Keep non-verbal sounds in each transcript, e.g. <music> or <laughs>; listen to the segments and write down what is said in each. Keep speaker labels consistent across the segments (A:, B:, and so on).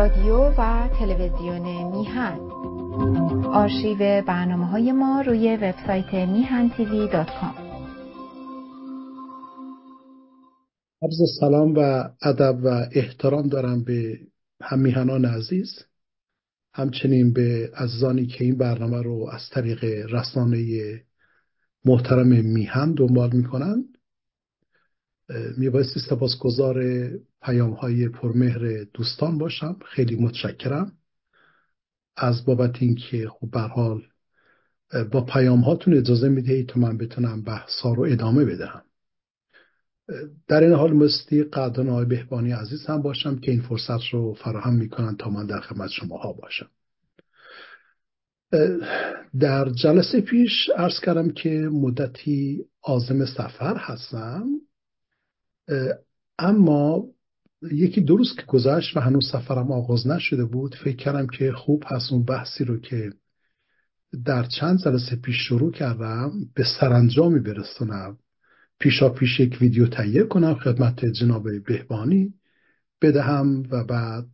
A: رادیو و تلویزیون میهن. آرشیو برنامه های ما روی وبسایت میهن تیوی دات کام.
B: عرض سلام و ادب و احترام دارم به هم میهنان عزیز. همچنین به عزیزانی که این برنامه رو از طریق رسانه محترم میهن دنبال می‌کنن میبایستی سپاسگزار پیام های پرمهر دوستان باشم. خیلی متشکرم. از بابت اینکه خب به حال با پیام هاتون اجازه می‌دهید تا من بتونم بحثا رو ادامه بدهم. در این حال مستی قدران آقای بهبانی عزیز هم باشم که این فرصت رو فراهم می‌کنن تا من در خدمت شما ها باشم در جلسه پیش عرض کردم که مدتی آزم سفر هستم. اما یکی دو روز که گذشت و هنوز سفرم آغاز نشده بود فکر کردم که خوب هست اون بحثی رو که در چند جلسه پیش شروع کردم به سرانجامی برسونم. پیشا پیش یک ویدیو تهیه کنم خدمت جناب بهبانی بدهم و بعد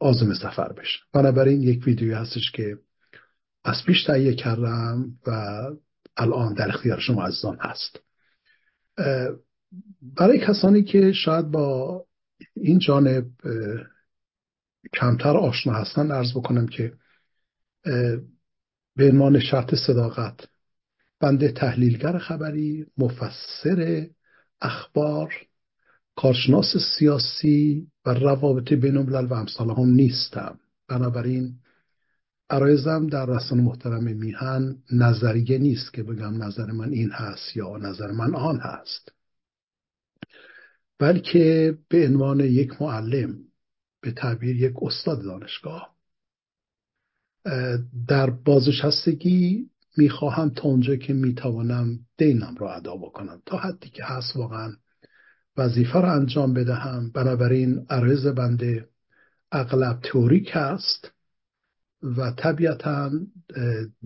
B: آزم سفر بشه بنابراین یک ویدیو هستش که از پیش تهیه کردم و الان در اختیار شما عزیزان هست. برای کسانی که شاید با این جانب کمتر آشنا هستن ارز بکنم که به عنوان شرط صداقت بنده تحلیلگر خبری مفسر اخبار کارشناس سیاسی و روابط بین و امثال هم نیستم. بنابراین عرایزم در رسانه محترم میهن نظریه نیست که بگم نظر من این هست یا نظر من آن هست. بلکه به عنوان یک معلم به تعبیر یک استاد دانشگاه در بازنشستگی می‌خواهم تا اونجا که می‌توانم دینم را ادا بکنم. تا حدی که هست واقعا وظیفه را انجام بدهم. بنابراین عرض بنده اغلب تئوریک است و طبیعتا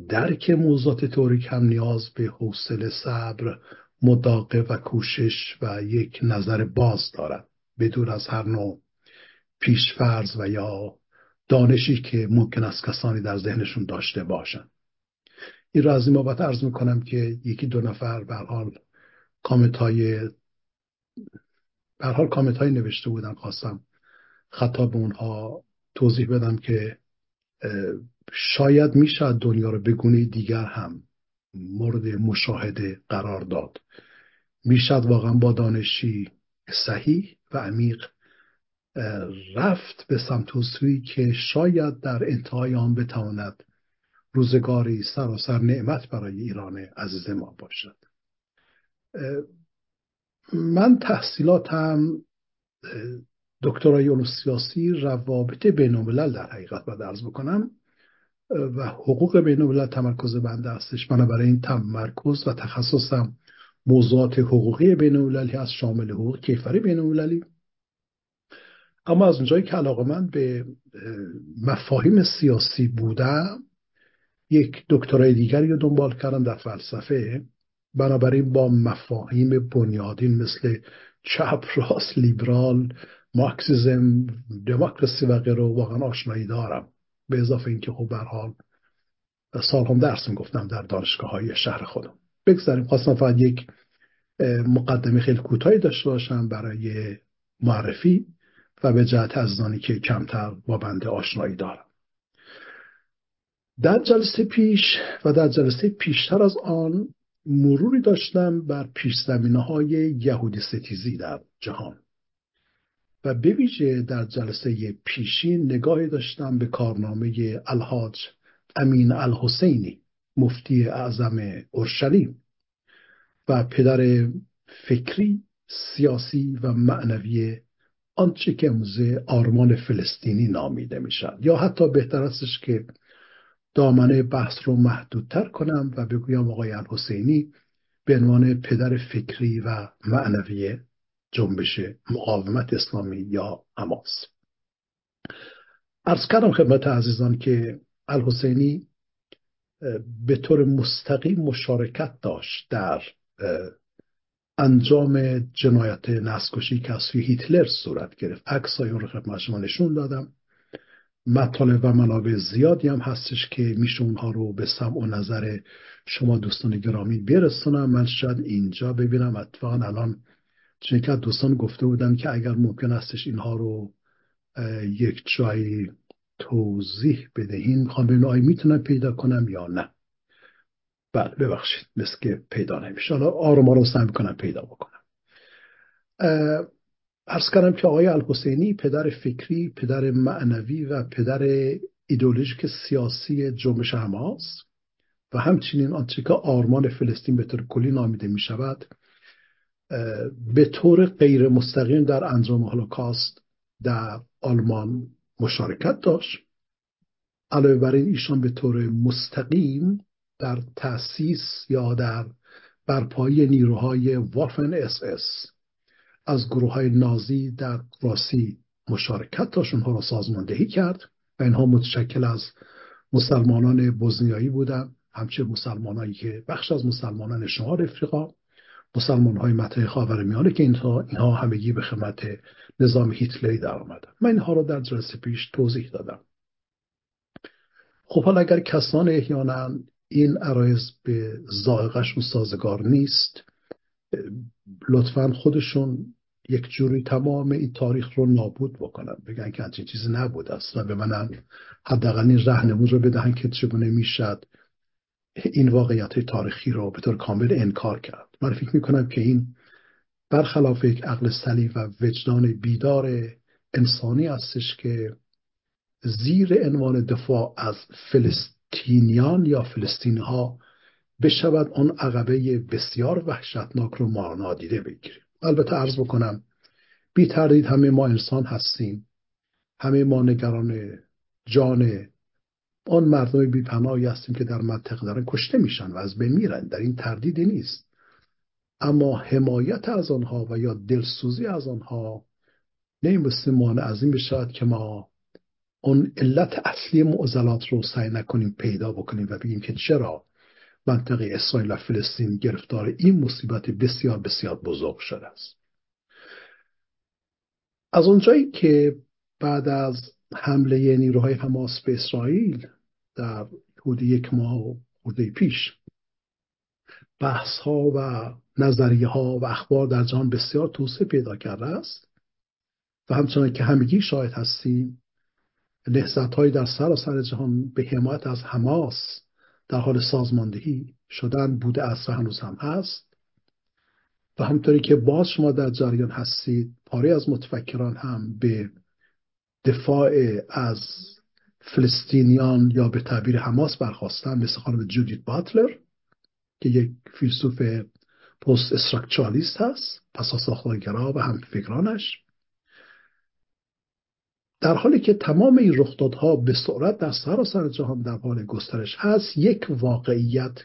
B: درک موضوعات تئوریک هم نیاز به حوصله صبر مداقه و کوشش و یک نظر باز دارد. بدون از هر نوع پیشفرز و یا دانشی که ممکن است کسانی در ذهنشون داشته باشند. این را از این بابت عرض می‌کنم که یکی دو نفر به حال کامنت های حال کامنت های نوشته بودن. خواستم خطا به اونها توضیح بدم که شاید میشه دنیا رو به گونه دیگر هم مورد مشاهده قرار داد. می‌شد واقعا با دانشی صحیح و عمیق رفت به سمت که شاید در انتهای آن بتواند روزگاری سراسر نعمت برای ایران عزیز ما باشد. من تحصیلاتم دکترای علوم سیاسی روابط بین در حقیقت باید ارز بکنم. و حقوق بین الملل تمرکز بنده هستش. برای این تمرکز و تخصصم موضوعات حقوقی بین المللی از شامل حقوق کیفری بین اما از اونجایی که علاقه من به مفاهیم سیاسی بودم یک دکترای دیگری رو دنبال کردم در فلسفه. بنابراین با مفاهیم بنیادین مثل چپ راست لیبرال مارکسیزم دموکراسی و غیره واقعا آشنایی دارم. به اضافه اینکه خب به حال سال هم درس می‌گفتم در دانشگاه های شهر خودم. بگذاریم خواستم فقط یک مقدمه خیلی کوتاهی داشته باشم برای معرفی و به جهت از که کمتر با بنده آشنایی دارم. در جلسه پیش و در جلسه پیشتر از آن مروری داشتم بر پیش زمینه های یهودی ستیزی در جهان. و به ویژه در جلسه پیشین نگاهی داشتم به کارنامه الحاج امین الحسینی مفتی اعظم اورشلیم و پدر فکری سیاسی و معنوی آنچه که امروزه آرمان فلسطینی نامیده می‌شد یا حتی بهتر استش که دامنه بحث رو محدودتر کنم و بگویم آقای الحسینی به عنوان پدر فکری و معنوی جنبش مقاومت اسلامی یا حماس. ارز کردم خدمت عزیزان که الحسینی به طور مستقیم مشارکت داشت در انجام جنایت نسکشی که از سوی هیتلر صورت گرفت. عکسای اون رو خدمت شما نشون دادم. مطالب و منابع زیادی هم هستش که میشه اونها رو به سمع و نظر شما دوستان گرامی برسونم. من شاید اینجا ببینم. اتفاقا الان چون که دوستان گفته بودن که اگر ممکن استش اینها رو یک جایی توضیح بدهیم می‌خوام ببینم آیا می‌تونم پیدا کنم یا نه؟ بله ببخشید مثل که پیدا نمیشه. حالا آروم آروم سعی می‌کنم پیدا بکنم. ارز کردم که آقای الحسینی پدر فکری پدر معنوی و پدر ایدولوژیک سیاسی جنبش حماس و همچنین آنچه که آرمان فلسطین به طور کلی نامیده می شود به طور غیر مستقیم در انجام هولوکاست در آلمان مشارکت داشت. علاوه بر این ایشان به طور مستقیم در تأسیس یا در برپایی نیروهای Waffen SS از گروه های نازی در راسی مشارکت داشت. اونها را سازماندهی کرد و اینها متشکل از مسلمانان بوسنیایی بودند. همچه مسلمانایی که بخش از مسلمانان شمال افریقا مسلمان های مته خاورمیانه که اینها اینها همگی به خدمت نظام هیتلری در آمدن. من اینها را در جلسه پیش توضیح دادم. خب حالا اگر کسان احیانا این عرایز به ذائقهشون سازگار نیست لطفا خودشون یک جوری تمام این تاریخ رو نابود بکنن. بگن که همچین چیزی نبود و به من حداقل این رهنمون رو بدهن که چگونه می‌شد این واقعیت تاریخی رو به طور کامل انکار کرد. من فکر می‌کنم که این برخلاف یک عقل سلیم و وجدان بیدار انسانی هستش که زیر عنوان دفاع از فلسطینیان یا فلسطینی ها بشود آن عقبه بسیار وحشتناک رو ما نادیده بگیریم. البته عرض بکنم بی تردید همه ما انسان هستیم. همه ما نگران جان آن مردم بی پناهی هستیم که در منطقه دارن کشته میشن و از بین میرن. در این تردیدی نیست. اما حمایت از آنها و یا دلسوزی از آنها نمیبسته مانع از این بشود که ما اون علت اصلی معضلات رو سعی نکنیم پیدا بکنیم و بگیم که چرا منطقه اسرائیل و فلسطین گرفتار این مصیبت بسیار بسیار بزرگ شده است. از اونجایی که بعد از حمله نیروهای حماس به اسرائیل در حدود یک ماه خورده پیش بحث ها و نظریه ها و اخبار در جهان بسیار توسعه پیدا کرده است. و همچنان که همگی شاهد هستیم نهزت های در سراسر جهان به حمایت از حماس در حال سازماندهی شدن بوده است و هنوز هم هست. و همطوری که باز شما در جریان هستید پاره از متفکران هم به دفاع از فلسطینیان یا به تعبیر حماس برخواستن مثل خانم جودیت باتلر که یک فیلسوف پست استراکچالیست هست پس ساختارگرا و هم فکرانش. در حالی که تمام این رخدادها به سرعت در سراسر جهان در حال گسترش هست یک واقعیت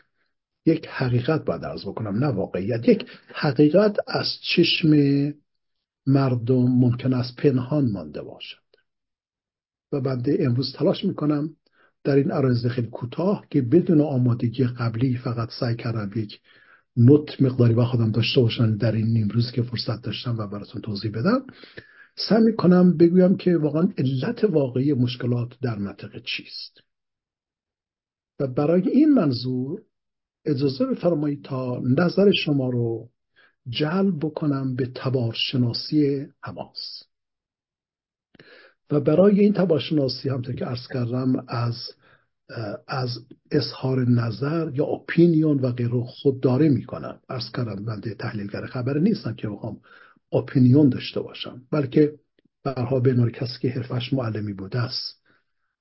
B: یک حقیقت باید ارز بکنم نه واقعیت یک حقیقت از چشم مردم ممکن است پنهان مانده باشد. و بنده امروز تلاش می‌کنم در این عرض خیلی کوتاه که بدون آمادگی قبلی فقط سعی کردم یک نوت مقداری با خودم داشته باشم در این نیم روز که فرصت داشتم و براتون توضیح بدم سعی می‌کنم بگویم که واقعا علت واقعی مشکلات در منطقه چیست. و برای این منظور اجازه بفرمایید تا نظر شما رو جلب بکنم به تبارشناسی حماس. و برای این تبارشناسی همطور که ارز کردم از از اظهار نظر یا اپینیون و غیره خودداری می‌کنم. ارز کردم بنده تحلیلگر خبر نیستم که بخوام اپینیون داشته باشم. بلکه برها به نوع کسی که حرفش معلمی بوده است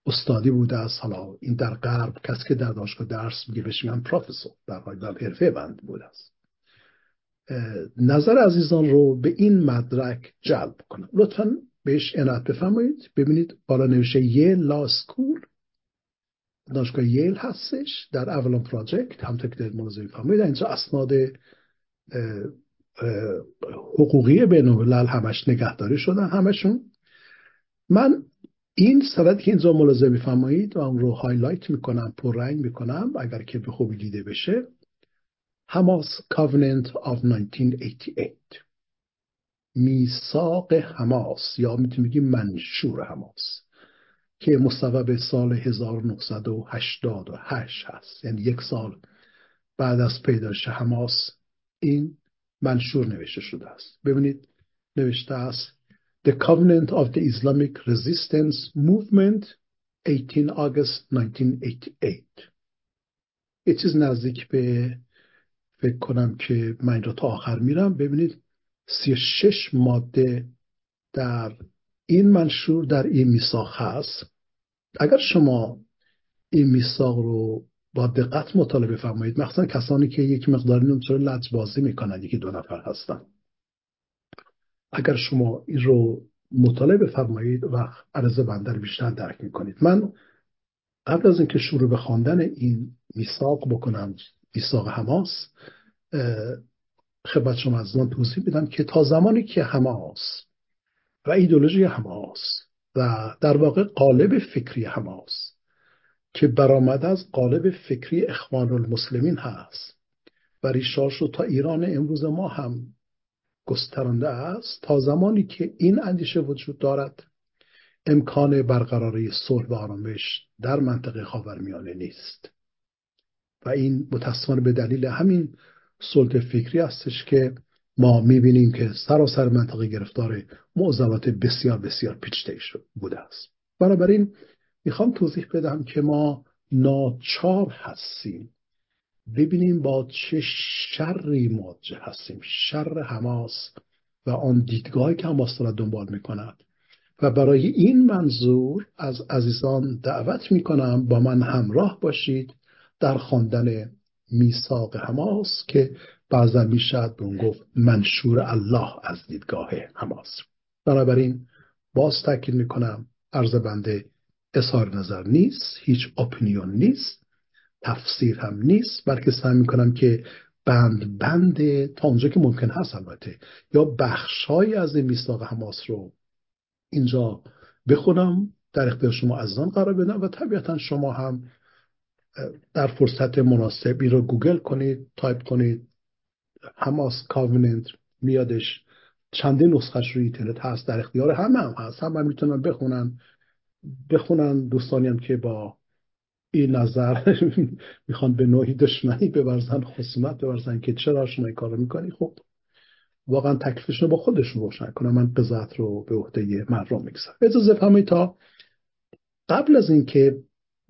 B: استادی بوده است حالا این در غرب کسی که در دانشگاه درس میگه بهش میگن پروفسور. در در حرفه بند بوده است. نظر عزیزان رو به این مدرک جلب کنم. لطفا بهش عنایت بفرمایید. ببینید بالا نوشته یه لا سکول. دانشگاه ییل هستش در اولان پراجکت همطور که دارید ملاحظه میفرمایید اینجا اسناد حقوقی بین الملل همش نگهداری شدن همشون. من این سند که اینجا ملاحظه میفرمایید و اون رو هایلایت می‌کنم پررنگ می‌کنم اگر که به خوبی دیده بشه. هماس Covenant of 1988 میثاق حماس یا می‌تونیم بگیم منشور حماس. که مصوب سال 1988 هست. یعنی یک سال بعد از پیدایش حماس این منشور نوشته شده است. ببینید نوشته است The Covenant of the Islamic Resistance Movement 18 August 1988 یه چیز نزدیک به فکر کنم که من رو تا آخر میرم. ببینید 36 ماده در این منشور در این میثاق هست. اگر شما این میثاق رو با دقت مطالعه بفرمایید مخصوصا کسانی که یک مقداری نمی‌تونه لجبازی می‌کنن یکی دو نفر هستن. اگر شما این رو مطالعه بفرمایید و عرض بنده رو بیشتر درک می‌کنید. من قبل از اینکه شروع به خواندن این میثاق بکنم میثاق حماس خدمت شما از توضیح بدم که تا زمانی که حماس و ایدولوژی حماس و در واقع قالب فکری حماس که برآمده از قالب فکری اخوان المسلمین هست. و ریشاش رو تا ایران امروز ما هم گسترانده است. تا زمانی که این اندیشه وجود دارد امکان برقراری صلح و آرامش در منطقه خاورمیانه نیست. و این متاسفانه به دلیل همین سلطه فکری هستش که ما می‌بینیم که سراسر منطقه گرفتار معضلات بسیار بسیار پیچیده بوده است. بنابراین می‌خوام توضیح بدم که ما ناچار هستیم ببینیم با چه شری مواجه هستیم. شر حماس و آن دیدگاهی که حماس را دنبال می‌کند. و برای این منظور از عزیزان دعوت می‌کنم با من همراه باشید در خواندن میثاق حماس که بعضا می‌شد به اون گفت منشور الله از دیدگاه حماس. بنابراین باز تاکید می‌کنم عرض بنده اظهار نظر نیست هیچ opinion نیست تفسیر هم نیست بلکه سعی می‌کنم که بند بند تا اونجا که ممکن هست البته یا بخشهایی از این میثاق حماس رو اینجا بخونم در اختیار شما عزیزان قرار بدم و طبیعتا شما هم در فرصت مناسبی رو گوگل کنید تایپ کنید Hamas Covenant میادش. چندین نسخش روی اینترنت هست در اختیار همه هم هست. همه هم می‌تونن بخونن. بخونن دوستانی هم که با این نظر <laughs> می‌خوان به نوعی دشمنی ببرزن خصومت ببرزن که چرا شما این کار می‌کنی؟ خب واقعا تکلیفشون با خودشون روشن کنم من قضاوت رو به عهده مردم می‌گذارم. اجازه فهمید تا قبل از اینکه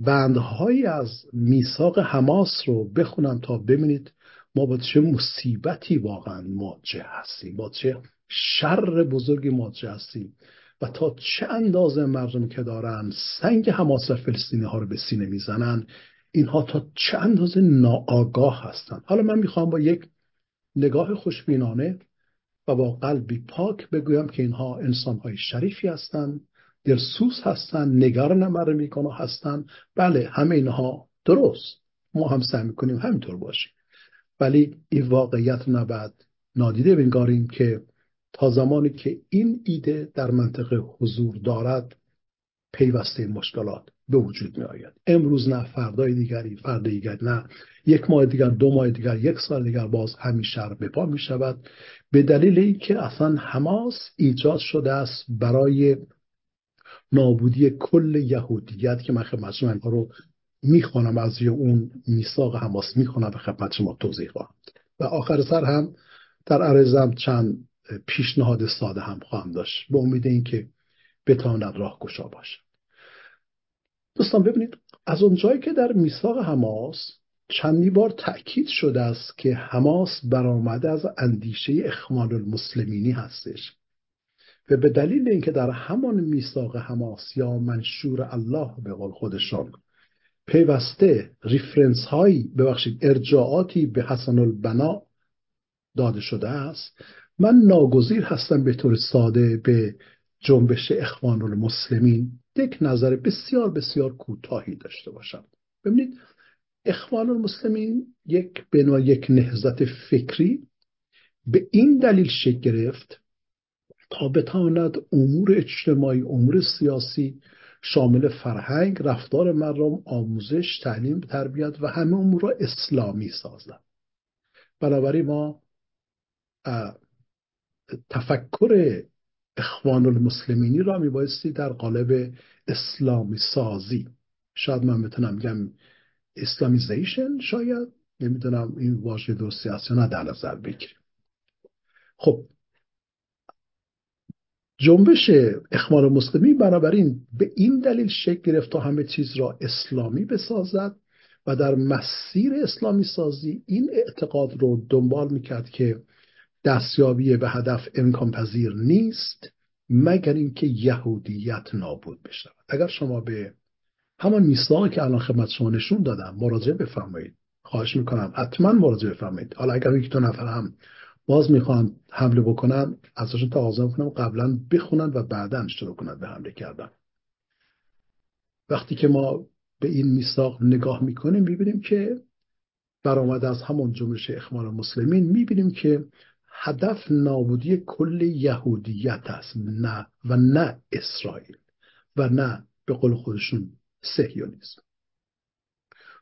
B: بندهایی از میثاق حماس رو بخونم تا ببینید ما با چه مصیبتی واقعا مواجه هستیم؟ با چه شر بزرگی مواجه هستیم؟ و تا چه اندازه مردم که دارن سنگ حماس و فلسطینی ها رو به سینه می‌زنن اینها تا چه اندازه ناآگاه هستند حالا من می‌خوام با یک نگاه خوشبینانه و با قلبی پاک بگویم که اینها انسان های شریفی هستند دلسوز هستند نگران می‌کنه هستند بله همه اینها درست. ما هم سعی می‌کنیم همینطور باشیم. ولی این واقعیت نباید نادیده بنگاریم که تا زمانی که این ایده در منطقه حضور دارد پیوسته مشکلات به وجود می آید امروز نه فردای دیگری فرد دیگر نه. یک ماه دیگر دو ماه دیگر یک سال دیگر باز همین شهر به پا می شود به دلیل اینکه اصلا حماس ایجاد شده است برای نابودی کل یهودیت که من خدمت شما رو می‌خوانم از اون میثاق حماس می‌خوانم و خدمت شما توضیح خواهم و آخر سر هم در عرضم چند پیشنهاد ساده هم خواهم داشت به امید اینکه بتواند راه گشا باشد. دوستان ببینید از اونجایی که در میثاق حماس چندی بار تأکید شده است که حماس برآمده از اندیشه اخوان المسلمینی هستش و به دلیل اینکه در همان میثاق حماس یا منشور الله به قول خودشان پیوسته ریفرنس هایی ببخشید ارجاعاتی به حسن البنا داده شده است. من ناگزیر هستم به طور ساده به جنبش اخوان المسلمین یک نظر بسیار بسیار کوتاهی داشته باشم. ببینید اخوان المسلمین یک بنا یک نهزت فکری به این دلیل شکل گرفت تا بتواند امور اجتماعی امور سیاسی شامل فرهنگ رفتار مردم آموزش تعلیم تربیت و همه امور را اسلامی سازد بنابراین ما تفکر اخوان المسلمینی را میبایستی در قالب اسلامی سازی. شاید من بتونم بگم اسلامیزیشن شاید. نمی‌دونم این واژه درستی است یا نه در نظر بگیریم. خب جنبش اخوان مسلمی بنابراین به این دلیل شکل گرفت تا همه چیز را اسلامی بسازد و در مسیر اسلامی سازی این اعتقاد رو دنبال می‌کرد که دستیابی به هدف امکان پذیر نیست مگر اینکه یهودیت نابود بشود. اگر شما به همان میثاقی که الان خدمت شما نشون دادم مراجعه بفرمایید. خواهش می‌کنم حتما مراجعه بفرمایید. حالا اگر یک دو نفر هم باز می‌خوان حمله بکنن ازشون تقاضا می‌کنم قبلا بخونن و بعدا شروع کنند به حمله کردن. وقتی که ما به این میثاق نگاه می‌کنیم می‌بینیم که برآمده از همون جنبش اخوان مسلمین می‌بینیم که هدف نابودی کل یهودیت است نه و نه اسرائیل و نه به قول خودشون سهیونیسم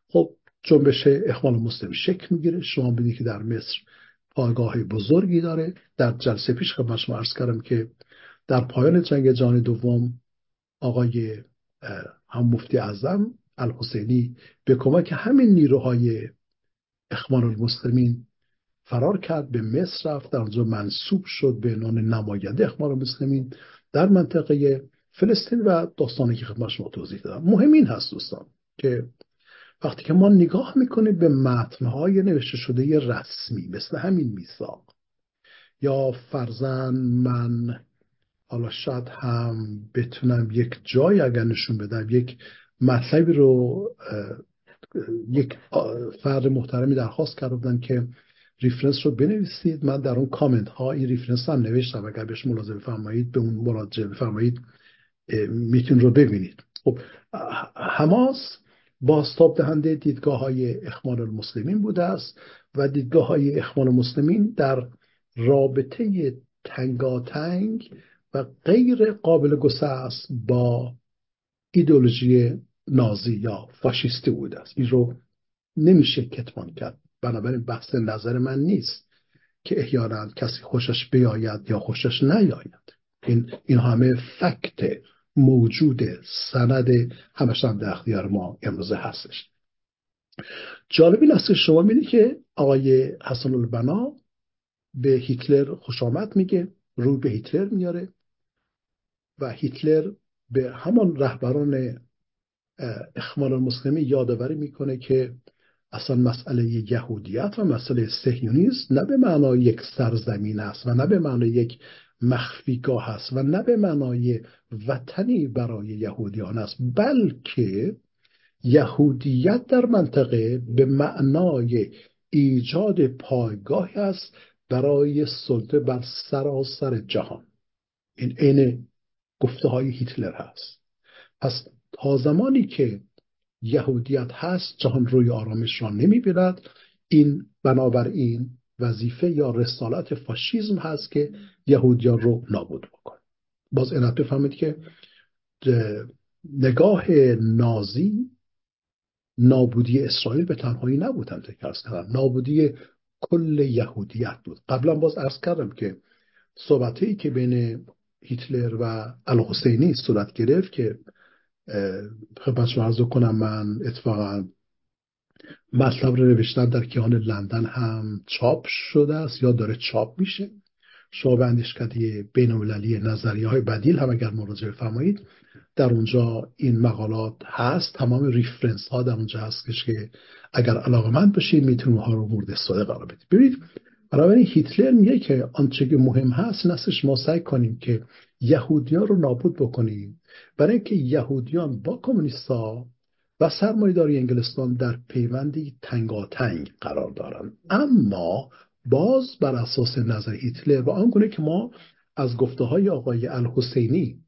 B: خب جنبش اخوان مسلم شکل می‌گیره. شما ببینید که در مصر پایگاه بزرگی داره. در جلسه پیش خدمت شما عرض کردم که در پایان جنگ جهانی دوم آقای هم مفتی اعظم الحسینی به کمک همین نیروهای اخوان المسلمین فرار کرد به مصر رفت در اونجا منصوب شد به عنوان نماینده اخوان المسلمین در منطقه فلسطین و داستانی که خدمت شما توضیح دادم مهم این هست دوستان که وقتی که ما نگاه می‌کنیم به متنهای نوشته شده رسمی مثل همین میثاق. یا فرزن من حالا شاید هم بتونم یک جای اگر نشون بدم یک مطلبی رو یک فرد محترمی درخواست کرده که reference رو بنویسید. من در اون کامنت ها این reference هم نوشتم. اگر بهش ملاحظه بفرمایید به اون مراجعه بفرمایید میتون رو ببینید. خب حماس باستاب دهنده دیدگاه های اخوان المسلمین بوده است و دیدگاه های اخوان المسلمین در رابطه تنگاتنگ و غیر قابل گسست با ایدولوژی نازی یا فاشیستی بوده است. این رو نمیشه کتمان کرد. بنابراین بحث نظر من نیست که احیانا کسی خوشش بیاید یا خوشش نیاید. این, این همه فکت موجود سند همش هم در اختیار ما امروزه هستش. جالب این است که شما می‌دید که آقای حسن البنا به هیتلر خوش آمد میگه روی به هیتلر میاره و هیتلر به همان رهبران اخوان المسلمی یادآوری می‌کنه که اصلا مسئله یهودیت و مسئله سهیونیست نه به معنای یک سرزمین است و نه به معنای یک مخفیگاه است و نه به معنای وطنی برای یهودیان است بلکه یهودیت در منطقه به معنای ایجاد پایگاهی است برای سلطه بر سراسر جهان. این عین گفته های هیتلر هست. پس تا زمانی که یهودیت هست جهان روی آرامش را نمی‌بیند. این بنابراین وظیفه یا رسالت فاشیزم هست که یهودیان رو نابود بکنه. باز اینت بفهمید که نگاه نازی نابودی اسرائیل به تنهایی نبود هم کردم. نابودی کل یهودیت بود. قبلا باز ارز کردم که صحبتی که بین هیتلر و الحسینی صورت گرفت که خدمت شما عرض کنم من اتفاقا مطلب رو نوشتم در کیهان لندن هم چاپ شده است یا داره چاپ میشه؟ شما به اندیشکده بین المللی نظریه های بدیل هم اگر مراجعه فرمایید در اونجا این مقالات هست. تمام ریفرنس ها در اونجا هست که اگر علاقه من باشید می‌تونید ها رو مورد استفاده قرار بدید. ببینید بنابراین هیتلر میگه که آنچه که مهم هست نستش ما سعی کنیم که یهودیان رو نابود بکنیم. برای اینکه یهودیان با کمونیستا و سرمایهداری انگلستان در پیوندی تنگاتنگ قرار دارند. اما باز بر اساس نظر هیتلر و آنگونه که ما از گفته های آقای الحسینی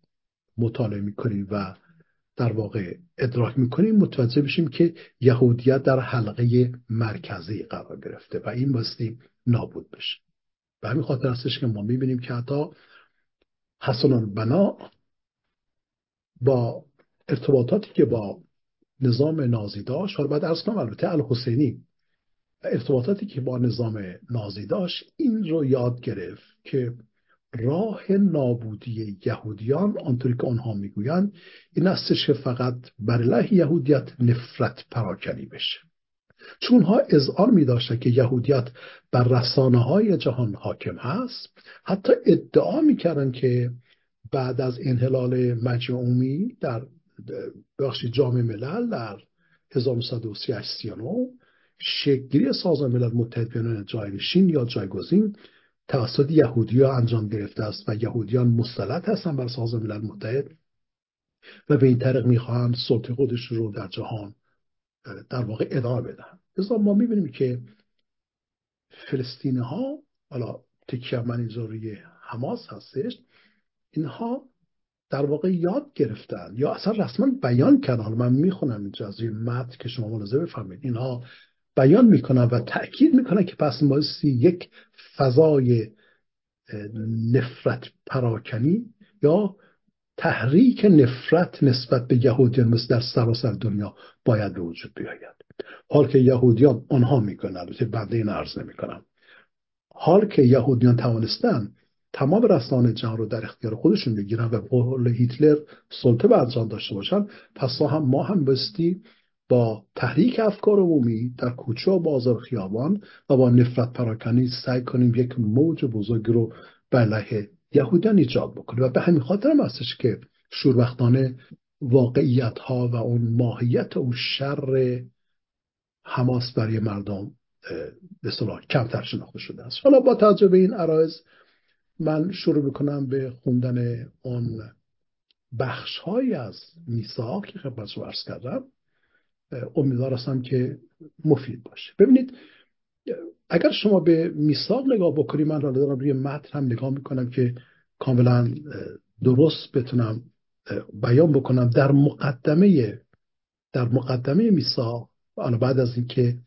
B: مطالعه می‌کنیم و در واقع ادراک می‌کنیم متوجه بشیم که یهودیت در حلقه مرکزی قرار گرفته و این باستی نابود بشه. به همین خاطر هستش که ما می‌بینیم که حتی حسن البنا با ارتباطاتی که با نظام نازی داشت. حالا بعد ارز کنم البته الحسینی ارتباطاتی که با نظام نازی داشت این رو یاد گرفت که راه نابودی یهودیان آنطوری که آنها می‌گویند این استش که فقط بر یهودیت نفرت پراکنی بشه. چون ها اذعان می داشتن که یهودیت بر رسانه های جهان حاکم هست. حتی ادعا می‌کردن که بعد از انحلال مجموعی در بخش جامع ملل در 1939 شکلی سازمان ملل متحد بین جایشین یا جایگزین توسط یهودی ها انجام گرفته است و یهودیان مسلط هستن بر سازمان ملل متحد و به این طریق می‌خواهند سلطه خودش رو در جهان در واقع ادامه بدن لذا ما می‌بینیم که فلسطینی ها حالا تکیه من اینجا حماس هستش اینها در واقع یاد گرفتن یا اصلا رسما بیان کردن. حالا من می‌خونم اینجا از متن که شما ملاحظه بفرمایید. اینها بیان می‌کنن و تاکید می‌کنن که پس بایستی یک فضای نفرت پراکنی یا تحریک نفرت نسبت به یهودیان مثل در سراسر دنیا باید به وجود بیاید. حال که یهودیان آنها می‌کنن البته بنده این عرض نمی‌کنم. حال که یهودیان توانستن تمام رسانه جهان رو در اختیار خودشون بگیرن و قول هیتلر سلطه بر جهان داشته باشن پس هم ما هم بستی با تحریک افکار عمومی در کوچه و بازار خیابان و با نفرت پراکنی سعی کنیم یک موج بزرگ رو به یهودیان ایجاد بکنیم. و به همین خاطر هم هستش که شوربختانه واقعیت ها و اون ماهیت و شر حماس برای مردم به کمتر شناخته شده است. حالا با توجه به این عرایز من شروع می‌کنم به خوندن اون بخش های از میثاق که خدمت شما عرض کردم. امیدوار هستم که مفید باشه. ببینید اگر شما به میثاق نگاه بکنید من حالا دارم روی متن هم نگاه می‌کنم که کاملا درست بتونم بیان بکنم. در مقدمه در مقدمه میثاق بعد از اینکه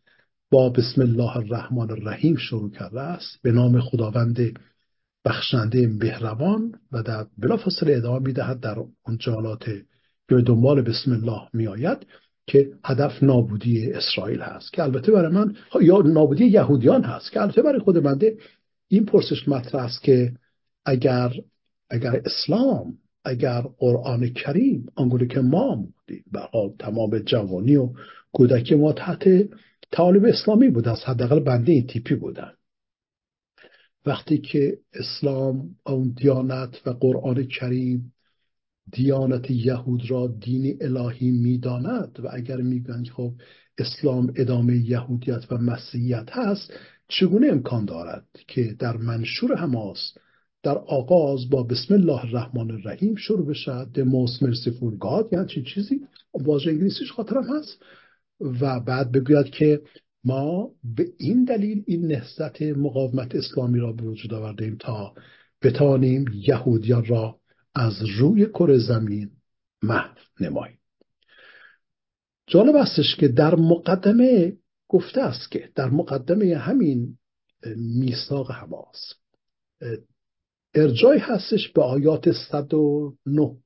B: با بسم الله الرحمن الرحیم شروع کرده است به نام خداوند بخشنده مهربان و در بلافاصله ادامه می‌دهد در اون جالات که به دنبال بسم الله میآید که هدف نابودی اسرائیل هست که البته برای من یا نابودی یهودیان هست که البته برای خود بنده این پرسش مطرح است که اگر اگر اسلام اگر قرآن کریم آنگونه که ما به حال تمام جوانی و کودکی ما تحت تعالیم اسلامی بود از حداقل بنده این تیپی بودن. وقتی که اسلام اون دیانت و قرآن کریم دیانت یهود را دین الهی می‌داند و اگر میگن خب اسلام ادامه یهودیت و مسیحیت هست چگونه امکان دارد که در منشور حماس در آغاز با بسم الله الرحمن الرحیم شروع بشه the most merciful God یعنی چی چیزی؟ واژه انگلیسیش خاطرم هست و بعد بگوید که ما به این دلیل این نهضت مقاومت اسلامی را به وجود آوردیم تا بتانیم یهودیان را از روی کره زمین محو نماییم. جالب استش که در مقدمه گفته است که در مقدمه همین میثاق حماس ارجای هستش به آیات 109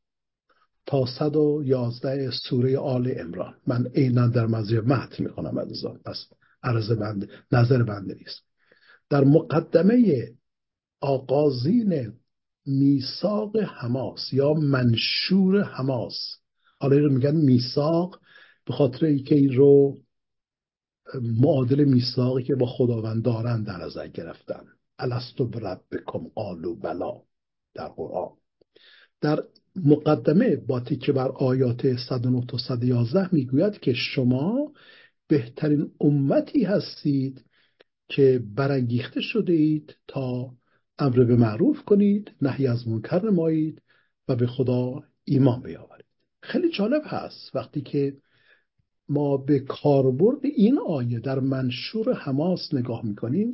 B: تا 111 سوره آل امران من عینا در مزیر متن می‌خونم عزیزان. پس عرض بنده نظر بنده نیست. در مقدمه آغازین میثاق حماس یا منشور حماس. حالا رو میگن میثاق به خاطر اینکه این رو معادل میثاقی که با خداوند دارن در نظر گرفتن. الستو بربکم قالو بلا در قرآن. در مقدمه با تیکه بر آیات 109 تا 111 می‌گوید که شما بهترین امتی هستید که برانگیخته شده اید تا امر به معروف کنید نهی از منکر نمایید و به خدا ایمان بیاورید. خیلی جالب هست وقتی که ما به کاربرد این آیه در منشور حماس نگاه می‌کنیم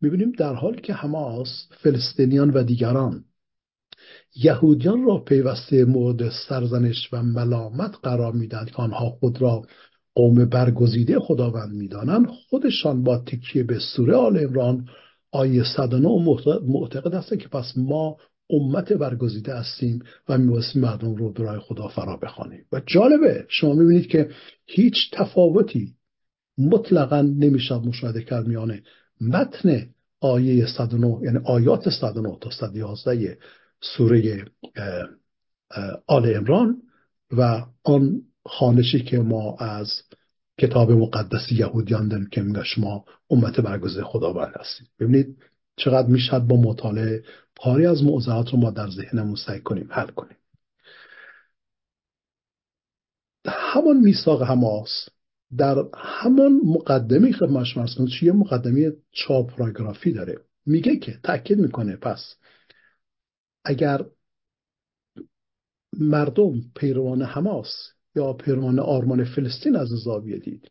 B: می‌بینیم در حالی که حماس فلسطینیان و دیگران یهودیان را پیوسته مورد سرزنش و ملامت قرار می‌دهند که آنها خود را قوم برگزیده خداوند می‌دانند خودشان با تکیه به سوره آل امران آیه 109 معتقد هستند که پس ما امت برگزیده هستیم و میبایستی مردم رو برای خدا فرا بخوانیم. و جالبه شما می‌بینید که هیچ تفاوتی مطلقا نمیشه مشاهده کرد میانه متن آیه 109 یعنی آیات 109 تا 111 سوره آل امران و آن خانشی که ما از کتاب مقدس یهودیان داریم که میگه شما امت برگزیده خداوند هستید. ببینید چقدر می‌شد با مطالعه پاری از موضوعات رو ما در ذهنمون سعی کنیم حل کنیم. همان میثاق حماس در همان مقدمه خدمتش مرس کنید یه مقدمه چهار پاراگرافی داره. میگه که تاکید می‌کنه پس اگر مردم پیروان حماس یا پیروان آرمان فلسطین از زاویه دید.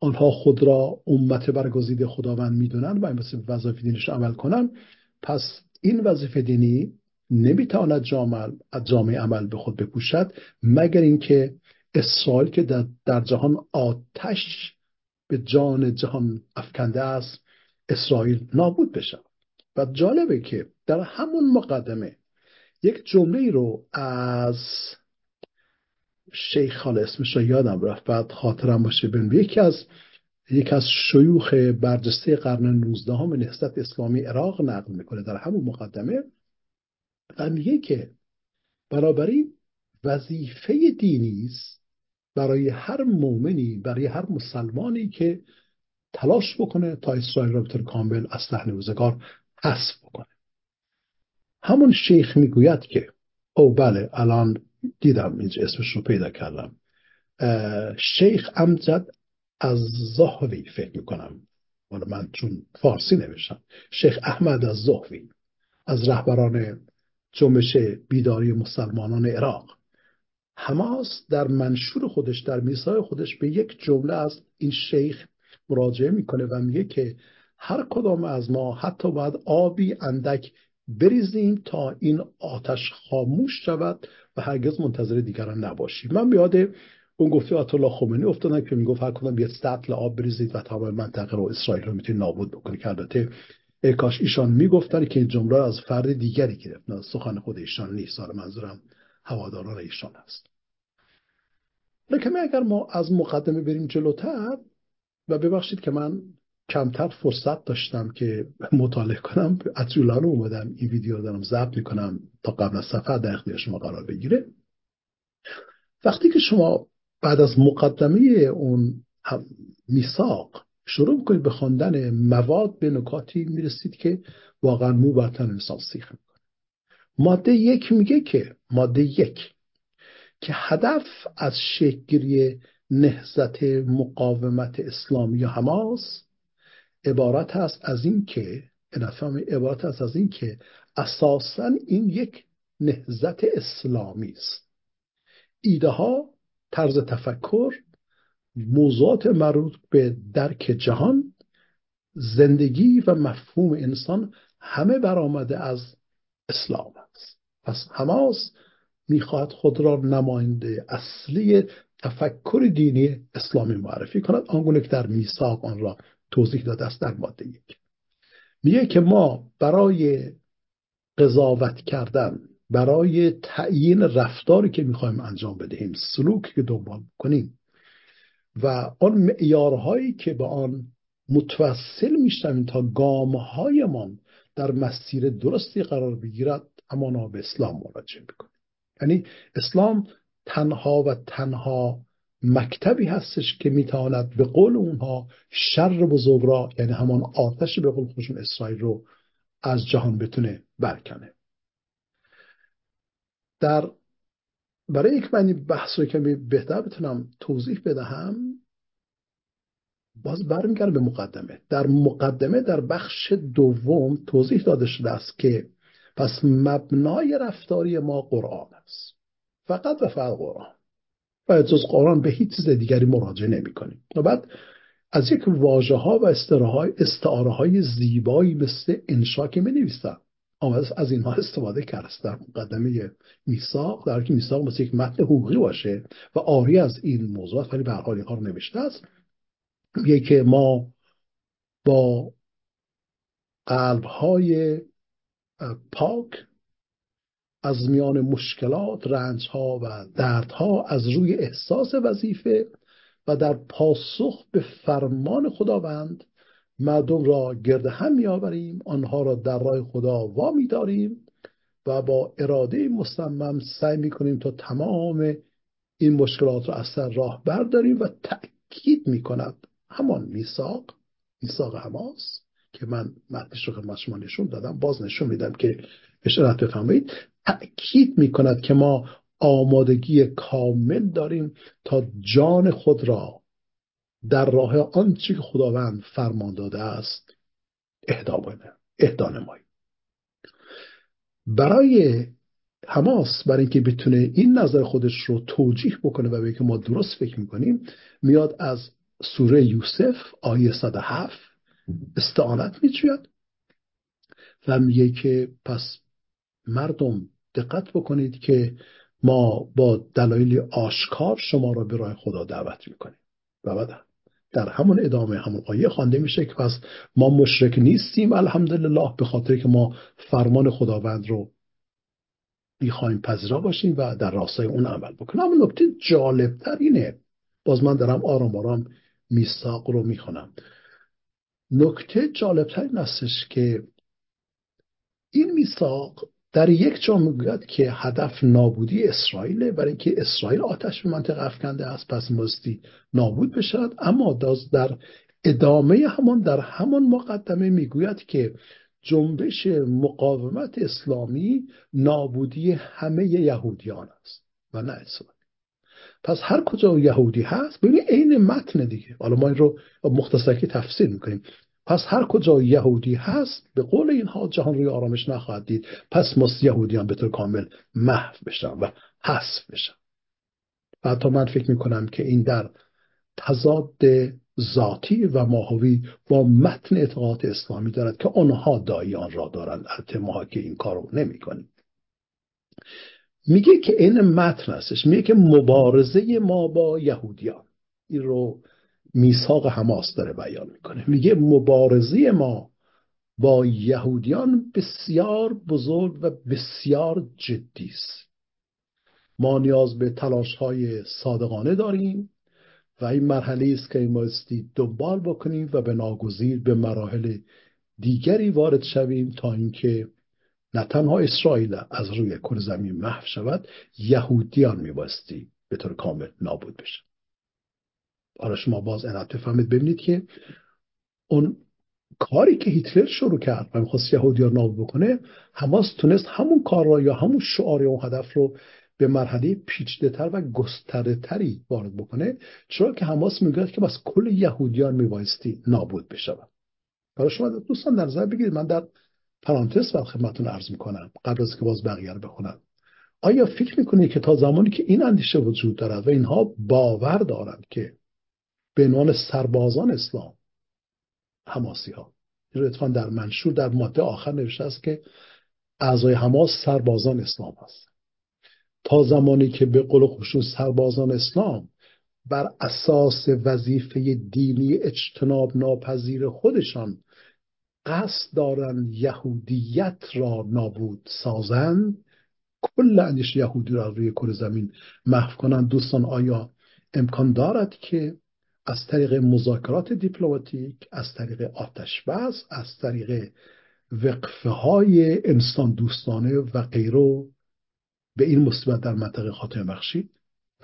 B: آنها خود را امت برگزیده خداوند می‌دونن و این وظیفه دینش عمل کنن پس این وظیفه دینی نمی‌تواند جامعه عمل به خود بپوشد مگر اینکه اسرائیل که در, در جهان آتش به جان جهان افکنده است اسرائیل نابود بشه و جالبه که در همون مقدمه یک جمله رو از شیخ حالا اسمش رو یادم رفت. بعد خاطرم باشه بین یکی از یک از شیوخ برجسته قرن 19 هم نهضت اسلامی عراق نقل می‌کنه در همون مقدمه. و میگه که برابری وظیفه دینی است برای هر مؤمنی برای هر مسلمانی که تلاش بکنه تا اسرائیل را به کامل از صحنه روزگار حذف بکنه. همون شیخ می‌گوید که او بله الان دیدم اینجا اسمش رو پیدا کردم. شیخ امجد از زهوی فکر می‌کنم. ولی من چون فارسی نوشتم. شیخ احمد از زهوی از رهبران جنبش بیداری مسلمانان عراق. حماس در منشور خودش در میسای خودش به یک جمله از این شیخ مراجعه می‌کنه و میگه که هر کدام از ما حتی باید آبی اندک بریزیم تا این آتش خاموش شود هرگز منتظر دیگران نباشیم. من بیاد اون گفته آیت الله خمینی افتادن که می‌گفت هر کدام یه سطل آب بریزید و تمام منطقه رو اسرائیل رو می‌تونید نابود بکنید. که البته کاش ایشان می‌گفتن که این جمله از فرد دیگری گرفت. نه سخن خود ایشان نیست. منظورم هواداران ایشان است لیکن اگر ما از مقدمه بریم جلوتر و ببخشید که من کمتر فرصت داشتم که مطالعه کنم. اطولان اومدم این ویدیو رو دارم ضبط می‌کنم تا قبل از سفر در اختیار شما قرار بگیره. وقتی که شما بعد از مقدمه اون میثاق شروع می‌کنید به خواندن مواد به نکاتی می‌رسید که واقعا مو بر تن انسان سیخ می‌کنه. ماده یک میگه که ماده یک که هدف از شکلگیری نهزت مقاومت اسلامی یا حماس عبارت است از این که عبارت است از این که اساسا این یک نهزت اسلامی است. ایده ها طرز تفکر موضوعات مربوط به درک جهان زندگی و مفهوم انسان همه برآمده از اسلام است. پس حماس می‌خواهد خود را نماینده اصلی تفکر دینی اسلامی معرفی کند. آنگونه که در میثاق آن را توضیح داده است در ماده یک. میگه که ما برای قضاوت کردن برای تعیین رفتاری که می‌خوایم انجام بدهیم سلوکی که دنبال کنیم و آن معیارهایی که به آن متوسل می‌شویم تا گامهایمان در مسیر درستی قرار بگیرد اما به اسلام مراجعه می‌کنیم. یعنی اسلام تنها و تنها مکتبی هستش که می‌تواند به قول اونها شر بزرگ را یعنی همان آتش به قول خودشون اسرائیل رو از جهان بتونه برکنه. در برای یک معنی بحث رو کمی بهتر بتونم توضیح بدهم باز برمیگردم به مقدمه. در مقدمه در بخش دوم توضیح داده شده است که پس مبنای رفتاری ما قرآن است. فقط و فقط قرآن. و جز قرآن به هیچ چیز دیگری مراجعه نمی کنیم و بعد از یک واژه ها و استعاره های زیبایی مثل انشا که می نویسن از اینها استفاده کرد در مقدمه میثاق در که میثاق مثل یک متن حقوقی باشه و آری از این موضوعات ولی به حال اینها رو نوشته است. میگه که ما با قلب های پاک از میان مشکلات رنج ها و دردها از روی احساس وظیفه و در پاسخ به فرمان خداوند مردم را گرد هم میآوریم آنها را در راه خدا وامی داریم و با اراده مصمم سعی می‌کنیم تا تمام این مشکلات را از سر راه برداریم و تأکید می‌کند. همان میثاق میثاق حماس که من متنش رو خدمت شما نشون دادم. باز نشون میدم که اشارت بفرمایید. تأکید می‌کند که ما آمادگی کامل داریم تا جان خود را در راه آنچه که خداوند فرمان داده است اهدا نماییم برای حماس برای اینکه بتونه این نظر خودش رو توجیح بکنه و به که ما درست فکر می‌کنیم میاد از سوره یوسف آیه 107 استعانت میجوید و میگه که پس مردم دقت بکنید که ما با دلایل آشکار شما را به راه خدا دعوت می‌کنیم. و بعد در همون ادامه همون آیه خوانده میشه که پس ما مشرک نیستیم الحمدلله به خاطر که ما فرمان خداوند رو می‌خوایم پذیرا باشیم و در راستای اون عمل بکنیم. اما نکته جالبتر اینه باز من دارم آرام آرام میثاق رو می‌خونم نکته جالبتر این استش که این میثاق در یک جا می‌گوید که هدف نابودی اسرائیل برای اینکه اسرائیل آتش به منطقه افکنده است پس مستی نابود بشد اما در ادامه همان در همان مقدمه می‌گوید که جنبش مقاومت اسلامی نابودی همه یهودیان است و نه اسرائیل. پس هر کجا یهودی هست ببینید عین متن دیگه. حالا ما این رو مختصری تفسیر می‌کنیم. پس هر کجا یهودی هست به قول اینها جهان روی آرامش نخواهد دید. پس مست یهودیان به طور کامل محو بشن و حذف بشن. و حتی من فکر می‌کنم که این در تضاد ذاتی و ماهوی با متن اعتقاد اسلامی دارد که آنها دایی آن را دارند. البته ما که این کار رو نمی کنیم میگه که این متن هستش. میگه که مبارزه ما با یهودیان. این رو میثاق حماس داره بیان می‌کنه. میگه مبارزه ما با یهودیان بسیار بزرگ و بسیار جدی است. ما نیاز به تلاش های صادقانه داریم و این مرحله است که بایستی دنبال بکنیم و به ناگزیر به مراحل دیگری وارد شویم تا اینکه نه تنها اسرائیل از روی کل زمین محو شود یهودیان میباستی به طور کامل نابود بشه حالا شما باز انت بفهمید. ببینید که اون کاری که هیتلر شروع کرد و می‌خواست یهودیان نابود بکنه حماس تونست همون کار را یا همون شعار یا اون هدف رو به مرحله پیچیده تر و گسترده تری وارد بکنه. چرا که حماس می‌گوید که بس کل یهودیان میبایستی نابود بشود برای شما دوستان در نظر بگیرید. من در پرانتز بر خدمتتون عرض می‌کنم. قبل از که باز بقیه رو بخونم. آیا فکر می‌کنید که تا زمانی که این اندیشه وجود دارد و اینها باور دارند که به عنوان سربازان اسلام. حماسی ها در منشور در ماده آخر نوشته است که اعضای حماس سربازان اسلام هست تا زمانی که به قول خشون سربازان اسلام بر اساس وظیفه دینی اجتناب ناپذیر خودشان قصد دارند یهودیت را نابود سازند. کل اندیش یهودی را روی کره زمین محو کنند. دوستان آیا امکان دارد که از طریق مذاکرات دیپلماتیک از طریق آتش بس از طریق وقفه های انسان دوستانه و غیره به این مصیبت در منطقه خاتمه بخشید.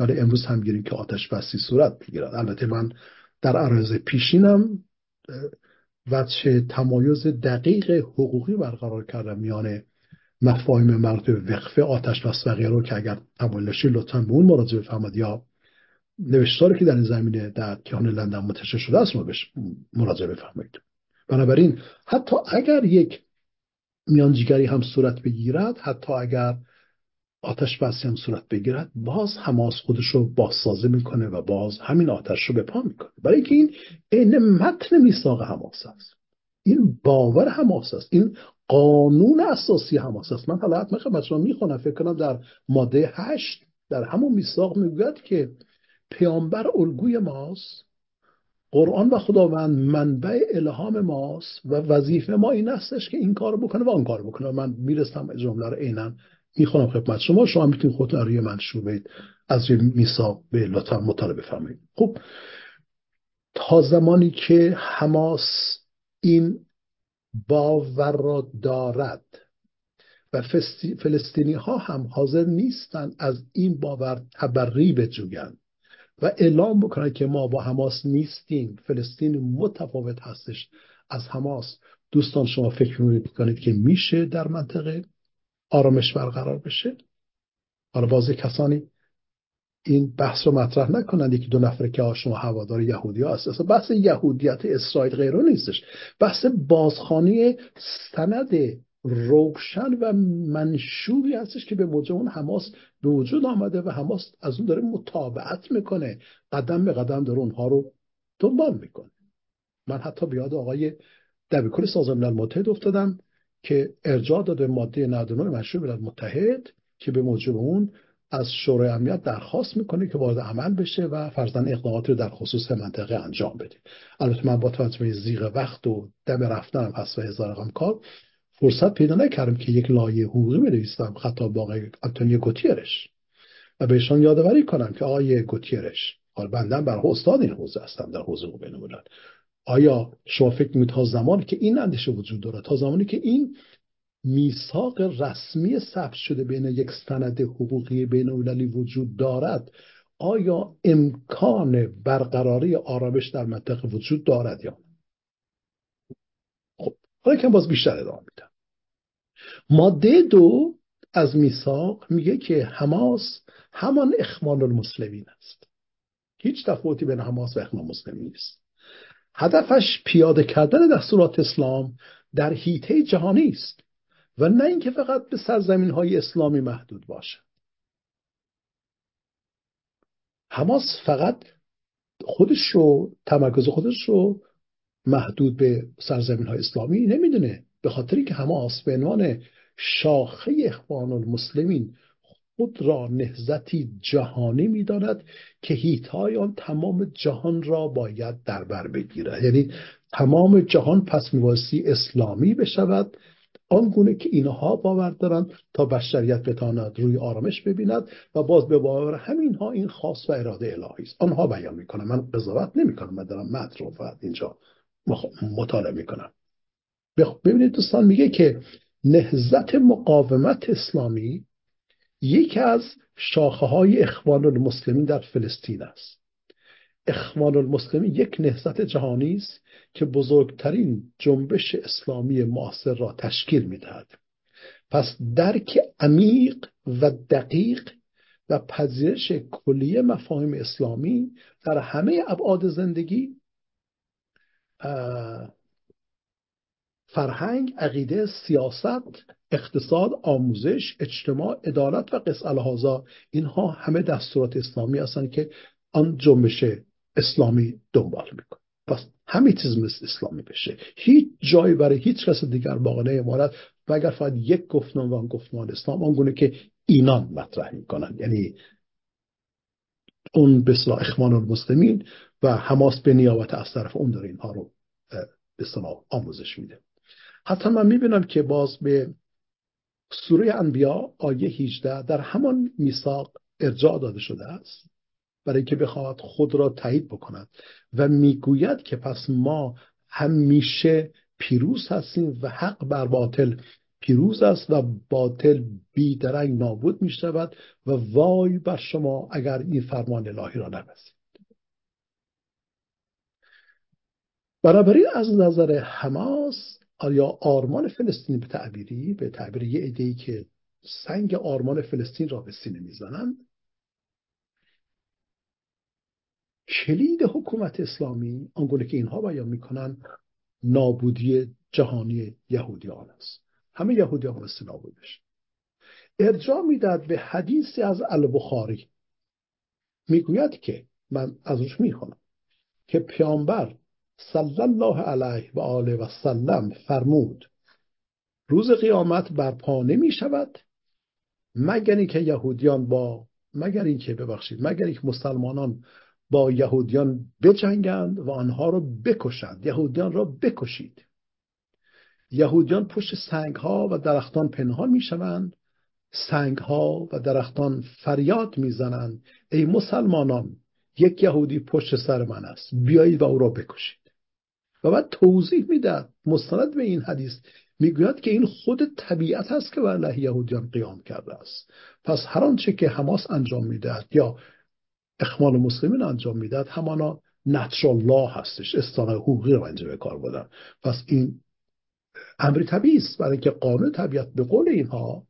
B: ولی امروز هم گیریم که آتش بسی صورت بگیرد. البته من در عرض پیشینم وچه تمایز دقیق حقوقی برقرار کردم میان مفاهیم مرد وقفه آتش بس و غیره که اگر تمایل لطفا به اون مراجعه بفرمایید یا نوشتاری که در زمینه در کیهان لندن منتشر شده است بهش مراجعه بفرمایید. بنابراین حتی اگر یک میانجیگری هم صورت بگیرد حتی اگر آتش بسی هم صورت بگیرد باز حماس خودش رو بازسازی می‌کنه و باز همین آتش رو به پا می‌کنه. برای اینکه این عین متن میثاق حماس است. این باور حماس است. این قانون اساسی حماس است. من حالا حتما خدمت شما می‌خونم. فکر کنم در ماده هشت در همون میثاق می‌گوید که پیامبر الگوی ماست. قرآن و خداوند منبع الهام ماست و وظیفه ما این استش که این کار بکنه و آن کار بکنه. من می‌رسم جمله رو عینا می‌خونم خدمت شما. شما می‌تونید خودتون روی منشور بید از روی میثاق به لطفا مطالعه بفرمایید. خب تا زمانی که حماس این باور را دارد و فلسطینی ها هم حاضر نیستند از این باور تبری بجویند و اعلام بکنند که ما با حماس نیستیم. فلسطین متفاوت هستش از حماس. دوستان شما فکر می‌کنید که میشه در منطقه آرامش برقرار بشه؟ حالا بازی کسانی این بحث رو مطرح نکنند. یکی دو نفر که شما هوادار یهودی ها هست اصلا بحث یهودیت اسرائیل غیره نیستش. بحث بازخانی سند روشن و منشوری هستش که به موجب اون حماس به وجود آمده و حماس از اون داره مطابقت می‌کنه. قدم به قدم داره اونها رو دنبال می‌کنه. من حتی بیاد آقای دبیرکل سازمان ملل متحد افتادم که ارجاع داده ماده 99 مشروع ملل متحد که به موجب اون از شورای امنیت درخواست می‌کنه که وارد عمل بشه و فرزن اقداماتی رو در خصوص منطقه انجام بده. البته من با توجه زیغ وقت و دم رفتنم هست و هزار کار فرصت پیدا نکردم که یک لایه حقوقی بنویسم خطاب با آقای آنتونیو گوتیرش. و بهشان یادآوری کنم که آقای گوتیرش حال بندم بر استاد این حوزه هستم در حوزه بین الملل آیا شما فکر می‌کنید تا زمانی که این اندیشه وجود داره تا زمانی که این میثاق رسمی ثبت شده بین یک سند حقوقی بین المللی وجود دارد آیا امکان برقراری آرامش در منطقه وجود دارد یا خب حالا که باز بیشتر ادامه میدم. ماده دو از میثاق میگه که حماس همان اخوان المسلمین است. هیچ تفاوتی بین حماس و اخوان المسلمین نیست. هدفش پیاده کردن دستورات اسلام در حیطه جهانی است و نه اینکه فقط به سرزمین های اسلامی محدود باشه حماس فقط خودش رو تمرکز خودش رو محدود به سرزمین های اسلامی نمی‌دونه به خاطری که حماس به شاخه اخوان المسلمین خود را نهزتی جهانی می‌داند که هیتای آن تمام جهان را باید در بر بگیرد. یعنی تمام جهان پس میبایستی اسلامی بشود. آنگونه که اینها باور دارند تا بشریت بتاند روی آرامش ببیند و باز به باور همینها این خاص و اراده الهی است. آنها بیان می‌کنم من قضاوت نمی‌کنم من دارم متن رو اینجا مطالعه می‌کنم ببینید دوستان میگه که نهزت مقاومت اسلامی یکی از شاخه های اخوان المسلمین در فلسطین است. اخوان المسلمین یک نهضت جهانی است که بزرگترین جنبش اسلامی معاصر را تشکیل می‌دهد. پس درک عمیق و دقیق و پذیرش کلیه مفاهیم اسلامی در همه ابعاد زندگی فرهنگ عقیده سیاست اقتصاد آموزش اجتماع عدالت و قص الهازا اینها همه دستورات اسلامی هستند که آن جنبش اسلامی دنبال می‌کنه. پس همه چیز مثل اسلامی بشه. هیچ جایی برای هیچ کس دیگر باقی نمیماند و اگر فقط یک گفتمان و آن گفتمان اسلام آنگونه که اینان مطرح می‌کنن یعنی اون اصلاح اخوان المسلمین و حماس به نیابت از طرف اون داره اینها رو به اصلاح آموزش میده. حتی من می‌بینم که باز به سوره انبیا آیه 18 در همان میثاق ارجاع داده شده است برای که بخواهد خود را تایید بکند و می‌گوید که پس ما همیشه پیروز هستیم و حق بر باطل پیروز است و باطل بیدرنگ نابود می شود و وای بر شما اگر این فرمان الهی را نبسید بنابراین از نظر حماس یا آرمان فلسطینی به تعبیری به تعبیر یه ایده که سنگ آرمان فلسطین را به سینه می‌زنند کلید حکومت اسلامی آنگونه که اینها بیان می‌کنن نابودی جهانی یهودیان است. همه یهودیان بایستی نابود بشن ارجاع می‌داد به حدیثی از البخاری. می‌گوید که من از روش می‌خونم که پیامبر صلی الله علیه و آله و سلم فرمود روز قیامت برپا نمی شود مگر اینکه یهودیان با مگر اینکه ببخشید مگر اینکه مسلمانان با یهودیان بجنگند و آنها را بکشند یهودیان را بکشید. یهودیان پشت سنگ ها و درختان پنهان می شوند سنگ ها و درختان فریاد می‌زنند. ای مسلمانان یک یهودی پشت سر من است بیایید و او را بکشید. و بعد توضیح می‌داد مستند به این حدیث می‌گوید که این خود طبیعت است که بر علیه یهودیان قیام کرده است. پس هر آنچه که حماس انجام می‌دهد یا اخوان مسلمین انجام می‌دهد همانا نچرال لا هستش. استانه حقوقی رو اینجا به کار بودن پس این امری طبیعی است برای اینکه قانون طبیعت به قول اینها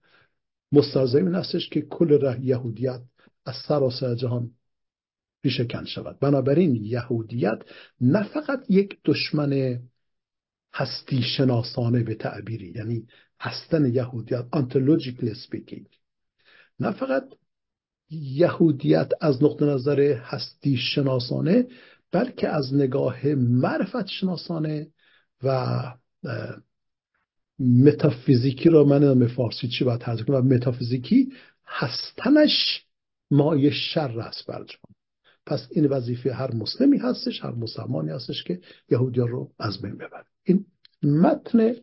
B: مستلزم این هستش که کل یهودیت از سراسر جهان ریشه شود. بنابراین یهودیت نه فقط یک دشمن هستی شناسانه به تعبیری یعنی هستن یهودیت ontological speaking نه فقط یهودیت از نقطه نظر هستی شناسانه بلکه از نگاه معرفت شناسانه و متافیزیکی رو من به فارسی چی باید ترجمه کنم؟ متافیزیکی هستنش مایه شر است بر پس این وظیفه هر مسلمی هستش هر مسلمانی هستش که یهودی رو از بین ببره. این متن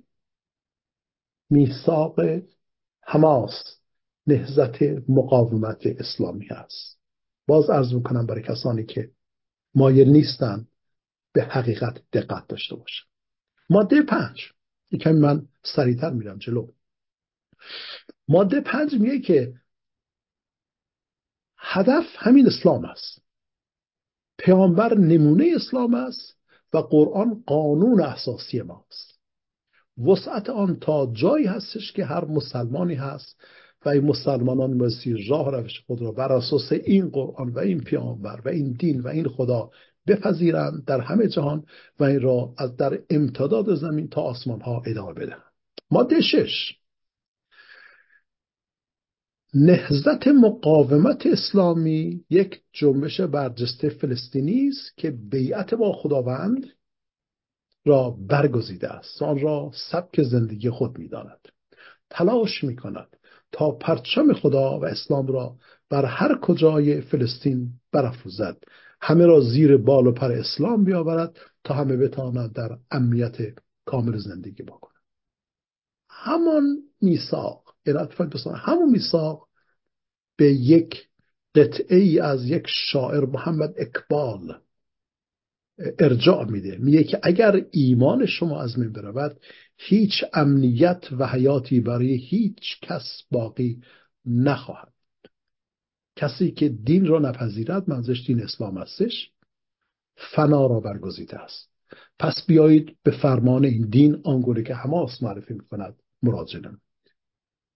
B: میثاق حماس نهزت مقاومت اسلامی هست. باز عرض می‌کنم برای کسانی که مایل نیستن به حقیقت دقت داشته باشن. ماده پنج. یکم من سریعتر میرم جلو. ماده پنج میگه که هدف همین اسلام است. پیامبر نمونه اسلام است و قرآن قانون اساسی ماست. وسعت آن تا جایی هستش که هر مسلمانی هست و این مسلمانان بایستی راه روش خود را بر اساس این قرآن و این پیامبر و این دین و این خدا بپذیرند در همه جهان و این را از در امتداد زمین تا آسمان ها ادامه بدهند. ماده شش. نهزت مقاومت اسلامی یک جنبش برجسته فلسطینی است که بیعت با خداوند را برگزیده است. آن را سبک زندگی خود می‌داند. تلاش می کند تا پرچم خدا و اسلام را بر هر کجای فلسطین برافروزد. همه را زیر بال و پر اسلام بیاورد تا همه بتوانند در امنیت کامل زندگی بکنند همان میثاق همون میثاق به یک قطعه ای از یک شاعر محمد اکبال ارجاع میده. میگه که اگر ایمان شما از من برود هیچ امنیت و حیاتی برای هیچ کس باقی نخواهد. کسی که دین را نپذیرد منظش دین اسلام هستش فنا را برگزیده است. پس بیایید به فرمان این دین آنگونه که حماس معرفی می‌کند مراجعه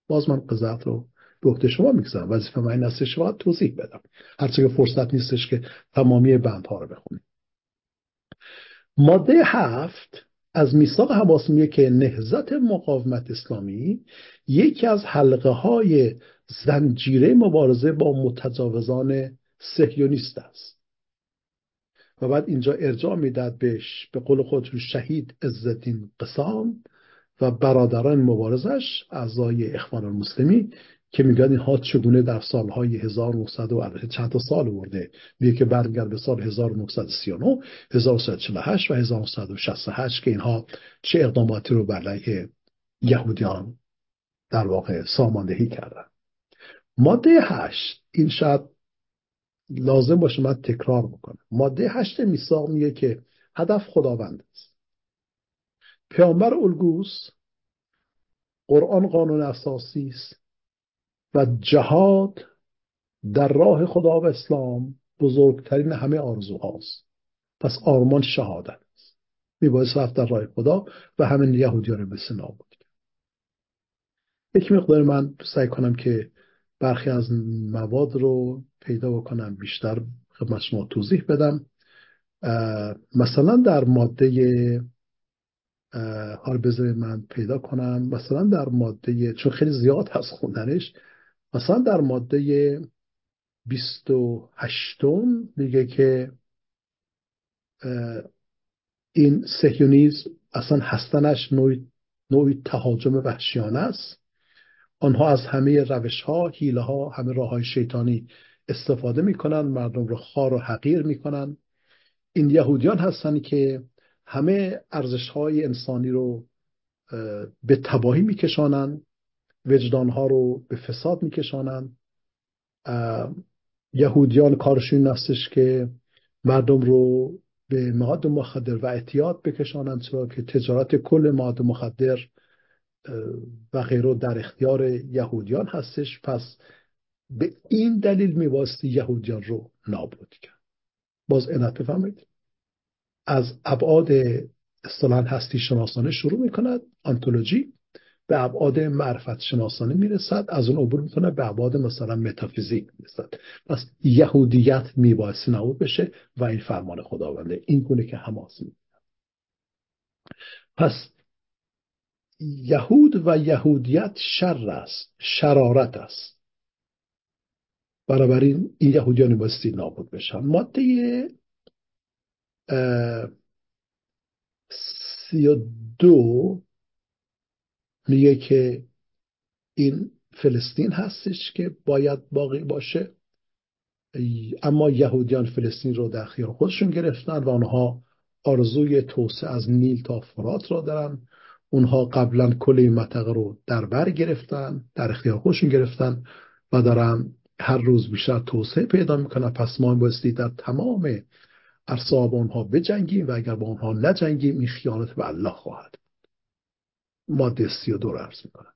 B: باز من قضاوت رو به عهده شما می‌گذارم. وظیفه من این هستش شما توضیح بدم. هرچه که فرصت نیستش که تمامی بندها رو بخونیم. ماده هفت از میثاق حماس میگه که نهزت مقاومت اسلامی یکی از حلقه های زنجیره مبارزه با متجاوزان سهیونیست است. و بعد اینجا ارجاع می‌داد بهش به قول خودتون شهید عزالدین قسام و برادران مبارزش اعضای اخوان المسلمی که میگن اینها چگونه در سالهای 1900 و چند تا سال ورده میگه که برگرد به سال 1939 1948 و 1968 که اینها چه اقداماتی رو بر علیه یهودیان در واقع ساماندهی کردن. ماده هشت این شاید لازم باشه من تکرار بکنم. ماده هشت میثاق میگه که هدف خداوند است. پیامبر الگوس قرآن قانون اساسی است و جهاد در راه خدا و اسلام بزرگترین همه آرزوهاست. پس آرمان شهادت است. میبایست رفت در راه خدا و همین یهودیان به سنا بود. یک مقدار من سعی کنم که برخی از مواد رو پیدا بکنم بیشتر خدمت شما توضیح بدم. مثلا در ماده حال بذارید من پیدا کنم. مثلا در ماده چون خیلی زیاد هست خوندنش مثلا در ماده 28 میگه که این سهیونیزم اصلا هستنش نوعی, نوعی تهاجم وحشیانه است. آنها از همه روش ها حیله ها همه راه های شیطانی استفاده می‌کنن مردم رو خار و حقیر می‌کنن این یهودیان هستن که همه ارزش های انسانی رو به تباهی میکشانن وجدان ها رو به فساد میکشانن یهودیان کارشون هستش که مردم رو به مواد مخدر و اعتیاد بکشانند چرا که تجارت کل مواد مخدر و غیره در اختیار یهودیان هستش. پس به این دلیل میباستی یهودیان رو نابود کرد. باز اینت بفهمید از ابعاد اصطلاحا هستی شناسانه شروع می‌کند آنتولوژی به ابعاد معرفت شناسانه می‌رسد از اون عبور می‌کنه به ابعاد مثلا متافیزیک می‌رسد. پس یهودیت میبایستی نابود بشه و این فرمان خداونده این گونه که حماس می پس یهود و یهودیت شر است شرارت است. بنابراین این یهودیان بایستی نابود بشن. ماده سی و دو میگه که این فلسطین هستش که باید باقی باشه. اما یهودیان فلسطین رو در خیال خودشون گرفتن و آنها آرزوی توسعه از نیل تا فرات را دارن. اونها قبلا کل این منطقه رو در بر گرفتن در اختیار خودشون گرفتن و دارن هر روز بیشتر توسعه پیدا می‌کنن. پس ما بایستی در تمام ارساب آنها بجنگیم و اگر با آنها نجنگیم این خیانت به الله خواهد. ماده سی و دو عرض می‌کنن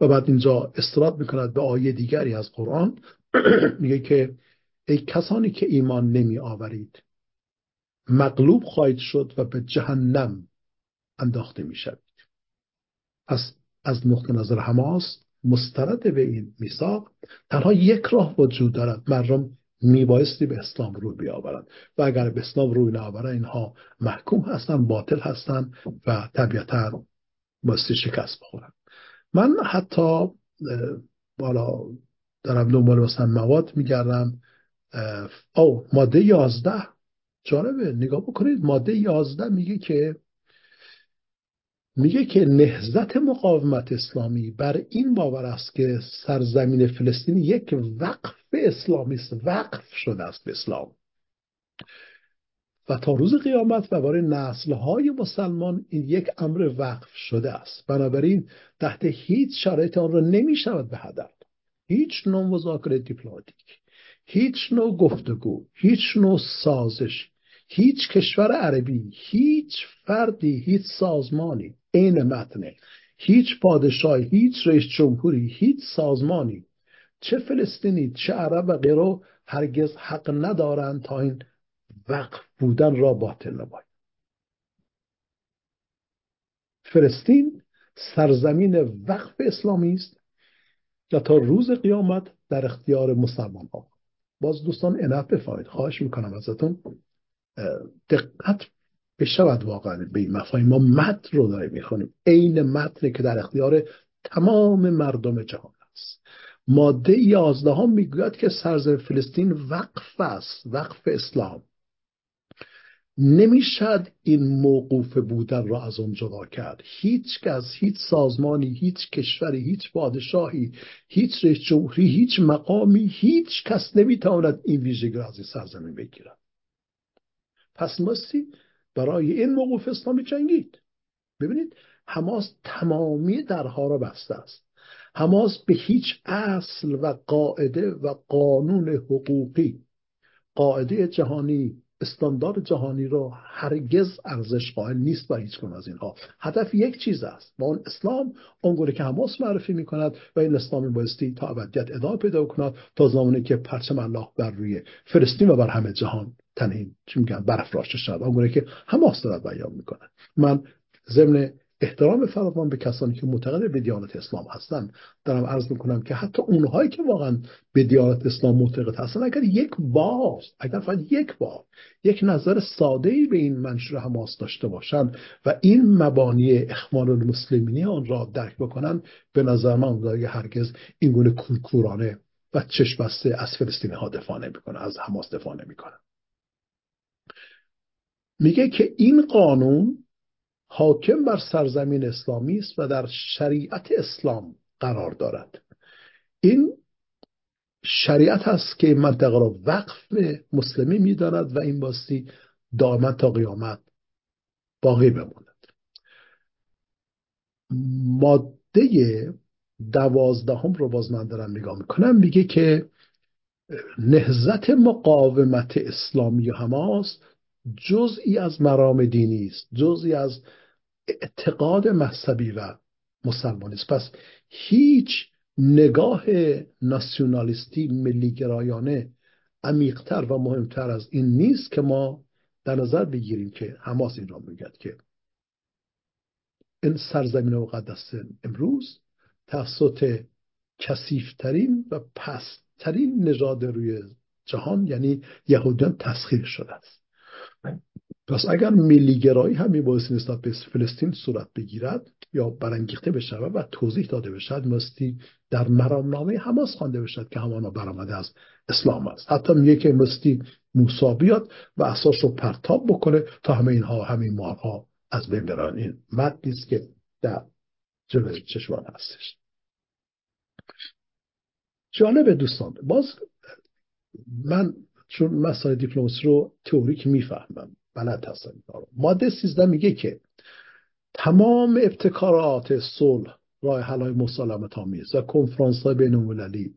B: و بعد اینجا استراد می‌کند به آیه دیگری از قرآن. <clears throat> میگه که ای کسانی که ایمان نمی آورید مغلوب خواهید شد و به جهنم انداخته می‌شوید. پس از نقطه نظر حماس مسترد به این میثاق تنها یک راه وجود دارد. مردم میبایستی به اسلام روی بیاورند و اگر به اسلام روی نآورند اینها محکوم هستند باطل هستند و طبیعتا بایستی شکست بخورن. من حتی بالا دارم دنبال مثلا مواد میگردم. او ماده یازده. جالبه نگاه بکنید ماده یازده میگه که میگه که نهزت مقاومت اسلامی بر این باور است که سرزمین فلسطین یک وقف اسلامی است وقف شده است به اسلام. و تا روز قیامت و برای نسلهای مسلمان این یک امر وقف شده است. بنابراین تحت هیچ شرایط آن را نمی شود به هدر هیچ نوع مذاکره دیپلماتیک هیچ نوع گفتگو هیچ نوع سازش هیچ کشور عربی هیچ فردی هیچ سازمانی عین متنه. هیچ پادشاهی هیچ رئیس جمهوری هیچ سازمانی چه فلسطینی چه عرب و غیره هرگز حق ندارند تا این وقف بودن را باطل نماید. فلسطین سرزمین وقف اسلامی است و تا روز قیامت در اختیار مسلمان ها باز دوستان عنایت بفرمایید. خواهش می‌کنم ازتون دقت بشود واقعا به این مفاهیم. ما متن رو داریم می‌خونیم. عین متنی که در اختیار تمام مردم جهان است. ماده یازدهم می‌گوید که سرزمین فلسطین وقف است وقف اسلام. نمی‌شد این موقوف بودن را از اون جدا کرد. هیچ کس هیچ سازمانی هیچ کشوری هیچ پادشاهی هیچ رئیس جمهوری هیچ مقامی هیچ کس نمی‌تواند این ویژگی را از این سرزمین بگیرد. پس ماستی برای این موقوف اسلامی جنگید. ببینید حماس تمامی درها را بسته است. حماس به هیچ اصل و قاعده و قانون حقوقی قاعده جهانی استاندارد جهانی را هرگز ارزش قائل نیست برای هیچ از اینها. هدف یک چیز است. و اون اسلام اونگونه که حماس معرفی می کند و این اسلام بایستی تا ابدیت ادامه پیدا کند تا زمانی که پرچم الله بر روی فلسطین و بر همه جهان تنهیم چی میگن برافراشته شد اونگونه که حماس دارد بیان می‌کند. من ضمن احترام فراوان به کسانی که معتقد به دیانت اسلام هستند دارم عرض می‌کنم که حتی اونهایی که واقعا به دیانت اسلام معتقد هستن اگر یک بار اگر فقط یک بار یک نظر ساده ای به این منشور حماس داشته باشند و این مبانی اخوان المسلمینی آن را درک بکنن به نظر من هرگز این گونه کورکورانه و چشم بسته از فلسطینی ها دفاع نمی‌کنه از حماس دفاع نمی‌کنه میگه که این قانون حاکم بر سرزمین اسلامی است و در شریعت اسلام قرار دارد. این شریعت هست که منطقه را وقف مسلمی می‌داند و این باستی دائما تا قیامت باقی بماند. ماده دوازدهم رو باز من دارم نگاه می‌کنم. میگه که نهزت مقاومت اسلامی و حماس جزئی از مرام دینی است جزئی از اعتقاد مذهبی و مسلمانی است. پس هیچ نگاه ناسیونالیستی ملیگرایانه عمیقتر و مهمتر از این نیست که ما در نظر بگیریم که حماس این را میگد که این سرزمین مقدس امروز توسط کسیفترین و پستترین نژاد روی جهان یعنی یهودیان تسخیر شده است. پس اگر ملیگرایی هم میبایستی نسبت به فلسطین صورت بگیرد یا برانگیخته بشود و توضیح داده بشد مستی در مرامنامه حماس خوانده بشد که همانا برآمده از اسلام است. حتی میگه که مستی موسا بیاد و اساس رو پرتاب بکنه تا همه اینها همه مارها از بین برن. این متنی است که در جلوی چشمان هستش. جالب دوستان باز من چون مسائل دیپلماسی رو تئوریک می‌فهمم. بلد هستم ماده 13 میگه که تمام ابتکارات صلح راه حل های مسالمت آمیز و کنفرانس های بین المللی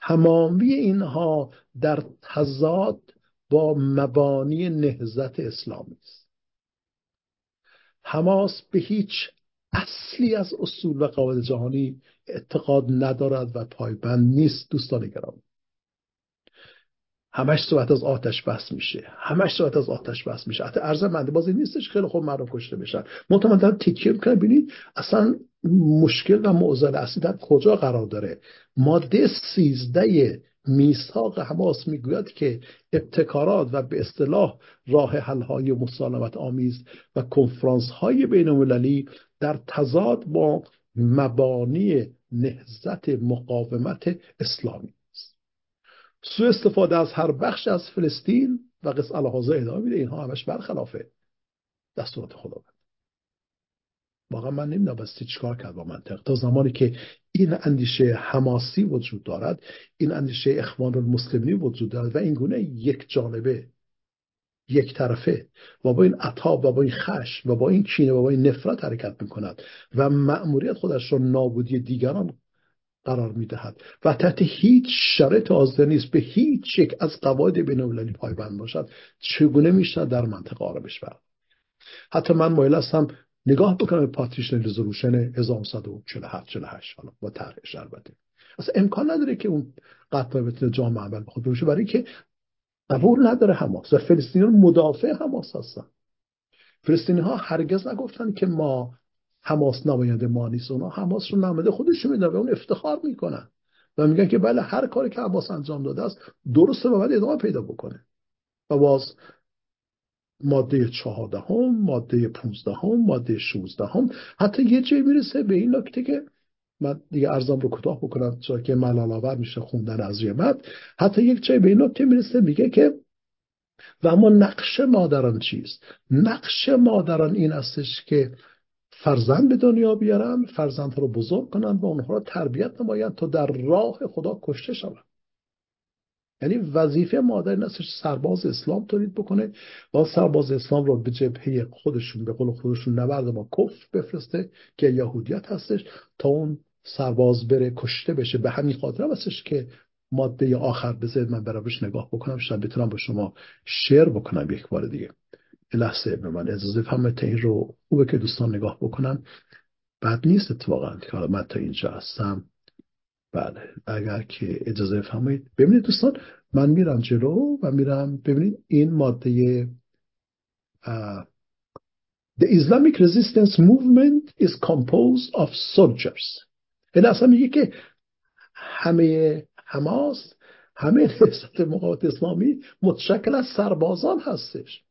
B: تمامی اینها در تضاد با مبانی نهزت اسلامی است. حماس به هیچ اصلی از اصول و قواعد جهانی اعتقاد ندارد و پایبند نیست دوستان گرامی. همش صحبت از آتش بس میشه. همش صحبت از آتش بس میشه. حتی ارزم منده بازی نیستش خیلی خوب مردم کشته بشن. منتها دارم تیکیه می‌کنم. ببینید اصلا مشکل و معضل اصلی در کجا قرار داره؟ ماده سیزده میثاق حماس می‌گوید که ابتکارات و به اصطلاح راه حل های مسالمت آمیز و کنفرانس های بین المللی در تضاد با مبانی نهزت مقاومت اسلامی. سو استفاده از هر بخش از فلسطین و قص الحاظه ادامه میده. اینها همش برخلاف دستورات خداوند. واقعا من نمی‌دونم بستی چیکار کرد با منطق. تا زمانی که این اندیشه حماسی وجود دارد این اندیشه اخوان المسلمین وجود دارد و این گونه یک جانبه یک طرفه و با این عطاب و با این خش و با این کینه و با این نفرت حرکت می‌کند و مأموریت خودش را نابودی دیگران قرار می‌دهد. و تحت هیچ شرط حاضر نیست به هیچ یک از قواعد بین پایبند باشد. چگونه میشه در منطقه آرامش برد؟ حتی من مایل هستم نگاه بکنم به پاتریشن رزولوشن 1947 48 حالا با طرحش البته. اصلا امکان نداره که اون قطعه بتونه جامعه عمل خود بشه برای که قبول نداره حماس و فلسطینیان مدافع حماس هستن. فلسطینی ها هرگز نگفتن که ما حماس نماینده ما نیست اونا حماس رو نماینده خودشون میدن و اون افتخار می‌کنن. و میگن که بله هر کاری که حماس انجام داده است درسته و باید ادامه پیدا بکنه. و باز ماده چهاردهم ماده پونزدهم ماده شوزدهم حتی یه جایی می‌رسه به این نکته که من دیگه ارزم رو کوتاه بکنم چرا که ملال آور میشه خوندن از مد حتی یک جایی به این نکته می‌رسه میگه که و اما نقش مادران چیست؟ نقش مادران این استش که فرزند به دنیا بیارن فرزند رو بزرگ کنن و اونها رو تربیت نمایند تا در راه خدا کشته شوند یعنی وظیفه مادر این سرباز اسلام تولید بکنه و سرباز اسلام رو به جبهه خودشون به قول خودشون نبرد با کف بفرسته که یهودیت هستش تا اون سرباز بره کشته بشه. به همین خاطر هستش که ماده آخر بذارید من برابرش نگاه بکنم شاید بتونم با شما شیر بکنم یک بار دیگه. لحظه به من اجازه فهمت این رو خوبه که دوستان نگاه بکنن. بد نیست اتفاقا که حالا من تا اینجا هستم. بله اگر که اجازه فهمید ببینید دوستان من میرم جلو و میرم ببینید این ماده The Islamic Resistance Movement is composed of soldiers. این اصلا میگه که همه حماس همه <laughs> نهضت مقاومت اسلامی متشکل از سربازان هستش.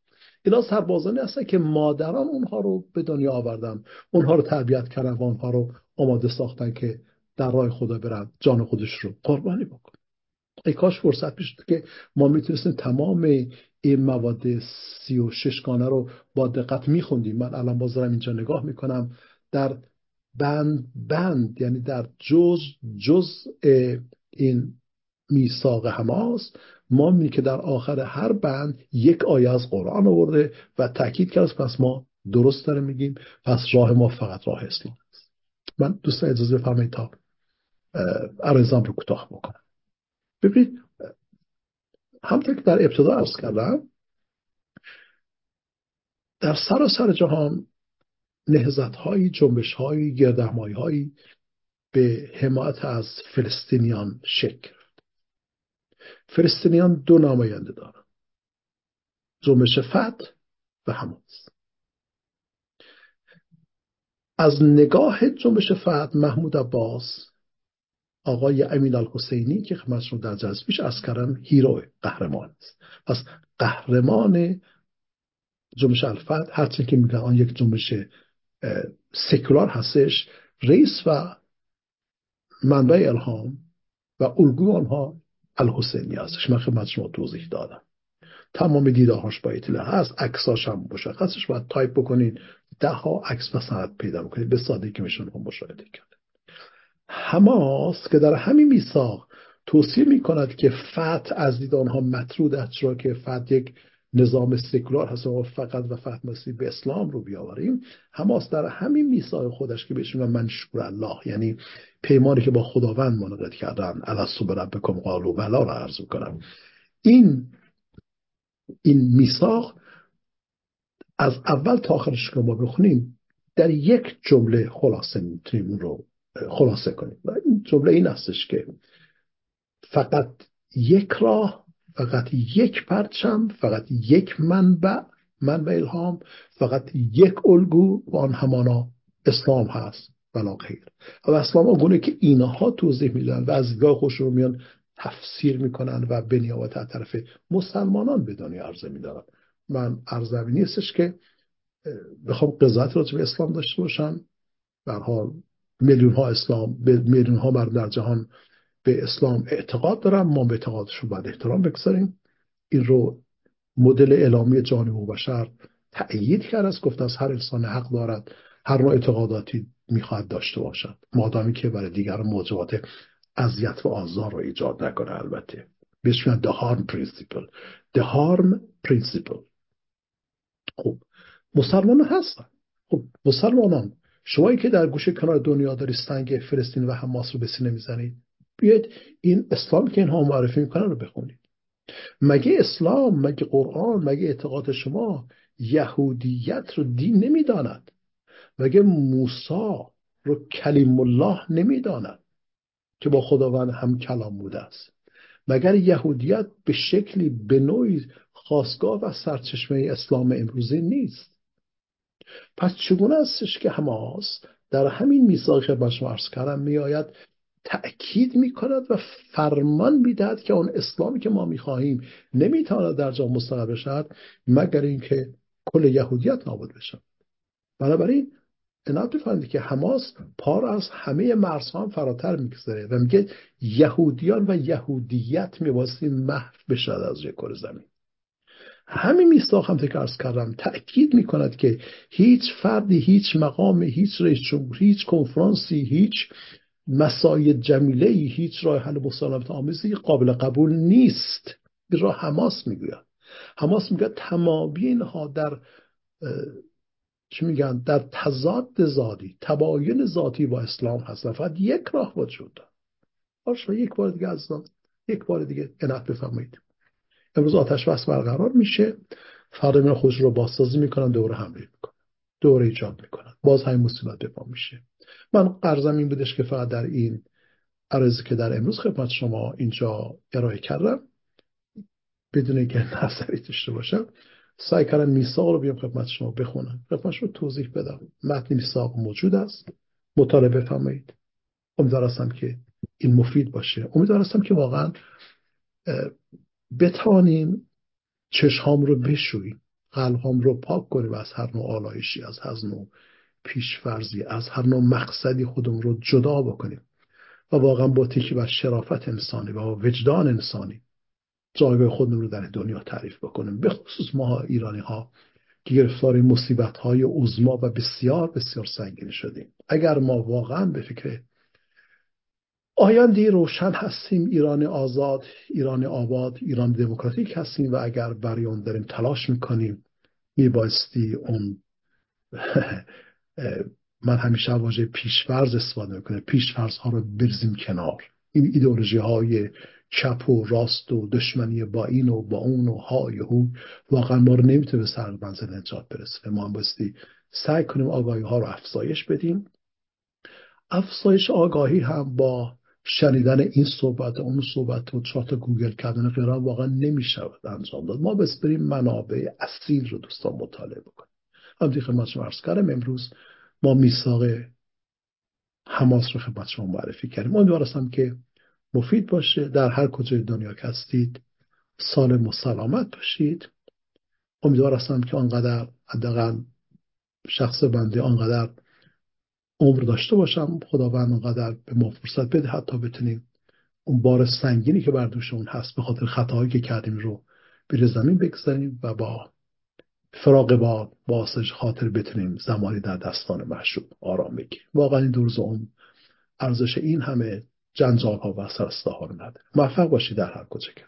B: اینا سربازانی هستن که مادران اونها رو به دنیا آوردن. اونها رو تربیت کردن و اونها رو آماده ساختن که در راه خدا برن جان خودش رو قربانی بکن ای کاش فرصت می‌شد که ما می‌تونستیم تمام این مواد سی و شش گانه رو با دقت میخوندیم. من الان باز اینجا نگاه می‌کنم. در بند بند یعنی در جز جز این میثاق حماس ما می که در آخر هر بند یک آیه از قرآن آورده و تاکید کرد پس ما درست داره میگیم. پس راه ما فقط راه اسلام است. من دوست اجازه فرمایید تا ارزام رو کوتاه بکنم. ببینید همطور که در ابتدا ارز کردم در سراسر جهان نهزت هایی جنبش هایی گردهمایی هایی به حمایت از فلسطینیان شکل فلسطینیان دو نماینده دارن. جنبش فت و حماس. از نگاه جنبش فت محمود عباس آقای امین الحسینی که خدمتشون در پیش از کردم هیرو قهرمان است. پس قهرمان جنبش الفت هرچند که میگن آن یک جنبش سکولار هستش رئیس و منبع الهام و الگو آنها الحسینی هستش. من خدمت شما توضیح دادم. تمام دیدهاش با اطلاع هست. عکساش هم مشخصش. باید تایپ بکنید ده ها عکس و سند پیدا بکنید به سادگی میشون هم مشاهده کرد. حماس که در همین میثاق توصیه می کند که فتح از دید آنها مطرود است چرا که فتح یک نظام سکولار هست. و فقط و فتح مسیح به اسلام رو بیاوریم حماس در همین میثاق خودش که بهشون منشور الله یعنی پیمانی که با خداوند منعقد کردن الستو بربکم قالو بلا رو عرض کنم این این میثاق از اول تا آخرش که ما بخونیم در یک جمله خلاصه می‌تونیم رو خلاصه کنیم. و این جمله این هستش که فقط یک راه فقط یک پرچم فقط یک منبع منبع الهام فقط یک الگو و آن همانا اسلام هست. ولا غیر و اسلام آنگونه که اینها توضیح میدن و از دیدگاه خوش رو میان تفسیر می‌کنن و به نیابت طرف مسلمانان به دنیا عرضه میدارن. من عرضه نیستش که بخوام قضاوت راجع به اسلام داشته باشم. به حال میلیون ها اسلام میلیون ها مرد در جهان به اسلام اعتقاد دارن. ما به اعتقادش رو باید احترام بگذاریم. این رو مدل اعلامی جانی و بشر تأیید کرد. از گفت از هر انسان حق دارد هر نوع اعتقاداتی می‌خواهد داشته باشد. مادامی که برای دیگر موضوعات اذیت و آزار رو ایجاد نکنه البته. بهش میگن the harm principle. The harm principle. خب مسلمان هستن. خب مسلمانان شمایی که در گوشه کنار دنیا داری سنگ فلسطین و حماس رو به سینه می‌زنید بیاید این اسلام که اینها معرفی می‌کنن رو بخونید. مگه اسلام مگه قرآن مگه اعتقاد شما یهودیت رو دین نمی‌داند؟ مگه موسا رو کلیم الله نمی‌داند که با خداوند هم کلام بوده است؟ مگر یهودیت به شکلی به نوعی خواستگاه و سرچشمه اسلام امروزی نیست؟ پس چگونه استش که حماس در همین میثاق که عرض کردم میآید تأکید می‌کند و فرمان می‌دهد که اون اسلامی که ما می‌خواهیم نمی‌تواند در جا مستقر بشد مگر اینکه کل یهودیت نابود بشد بنابراین عنایت بفرمایید که حماس پار از همه مرزها هم فراتر میگذره و میگه یهودیان و یهودیت میباستی محو بشد از یک کره زمین. همین میثاق هم که کردم. تأکید می‌کند که هیچ فردی هیچ مقام هیچ رئیس هیچ کنفرانسی هیچ مسای جمیله هیچ راه حل مسالمت آمیزی قابل قبول نیست. به راه حماس می‌گوید. حماس میگه تمامی اینها در چی میگن؟ در تضاد ذاتی تباین ذاتی با اسلام هست. فقط یک راه وجود داره یک بار دیگه از یک بار دیگه انعت بفرمایید. امروز آتش بس برقرار میشه. فردا میان خودش رو بازسازی می‌کنن دوره حمله می‌کنن. دوره ایجاد می‌کنن. باز همین مصیبت به میشه. من قرضم این بودش که فقط در این عرضی که در امروز خدمت شما اینجا ارائه کردم بدون که نظری داشته باشم. سعی کردم میثاق رو بیام خدمت شما بخونم. خدمت شما توضیح بدم. متن میثاق موجود است. مطالعه بفرمایید. امیدوارستم که این مفید باشه. امیدوارستم که واقعا بتوانیم چشهام رو بشوییم. قلبهام رو پاک کنیم از هر نوع آلایشی از هر نوع پیشفرزی از هر نوع مقصدی خودم رو جدا بکنیم. و واقعا با تکی بر شرافت انسانی و وجدان انسانی جایگاه خودمون رو در دنیا تعریف بکنیم. به خصوص ما ایرانی ها که گرفتار مصیبت های عظما و بسیار بسیار سنگین شدیم. اگر ما واقعا به فکر آینده روشن هستیم ایران آزاد ایران آباد ایران دموکراتیک هستیم و اگر برای اون داریم تلاش می‌کنیم میبایستی اون <laughs> من همیشه واژه پیشفرز استفاده می‌کنه پیشفرز ها رو برزیم کنار. این ایدئولوژی های چپ و راست و دشمنی با این و با اون و های و واقعا ما رو نمی‌تونه به سر منزل نجات برسه. ما هم باستی سعی کنیم آگاهی ها رو افزایش بدیم. افزایش آگاهی هم با شنیدن این صحبت اون صحبت و چارت گوگل کردن غیره واقعا نمی‌شود انجام داد. ما بس بریم منابع اصیل رو دوستان مطالعه بکنیم. همونطور خدمت شما عرض کردم. امروز ما میثاق حماس رو خدمت شما معرفی کردیم. امیدوار هستم که مفید باشه. در هر کجای دنیا که هستید سالم و سلامت باشید. امیدوار هستم که آنقدر حداقل شخص بنده آنقدر عمر داشته باشم. خداوند آنقدر به ما فرصت بده حتی بتونیم اون بار سنگینی که بر دوشمون هست به خاطر خطاهایی که کردیم رو بیر زمین بگذاریم و با فراق با باسش خاطر بتونیم زمانی در دستان محشوب آرام بگیریم. واقعا این دو اون ارزش این همه جنجال ها و سرسته ها رو نداره. موفق باشید در هر کجا که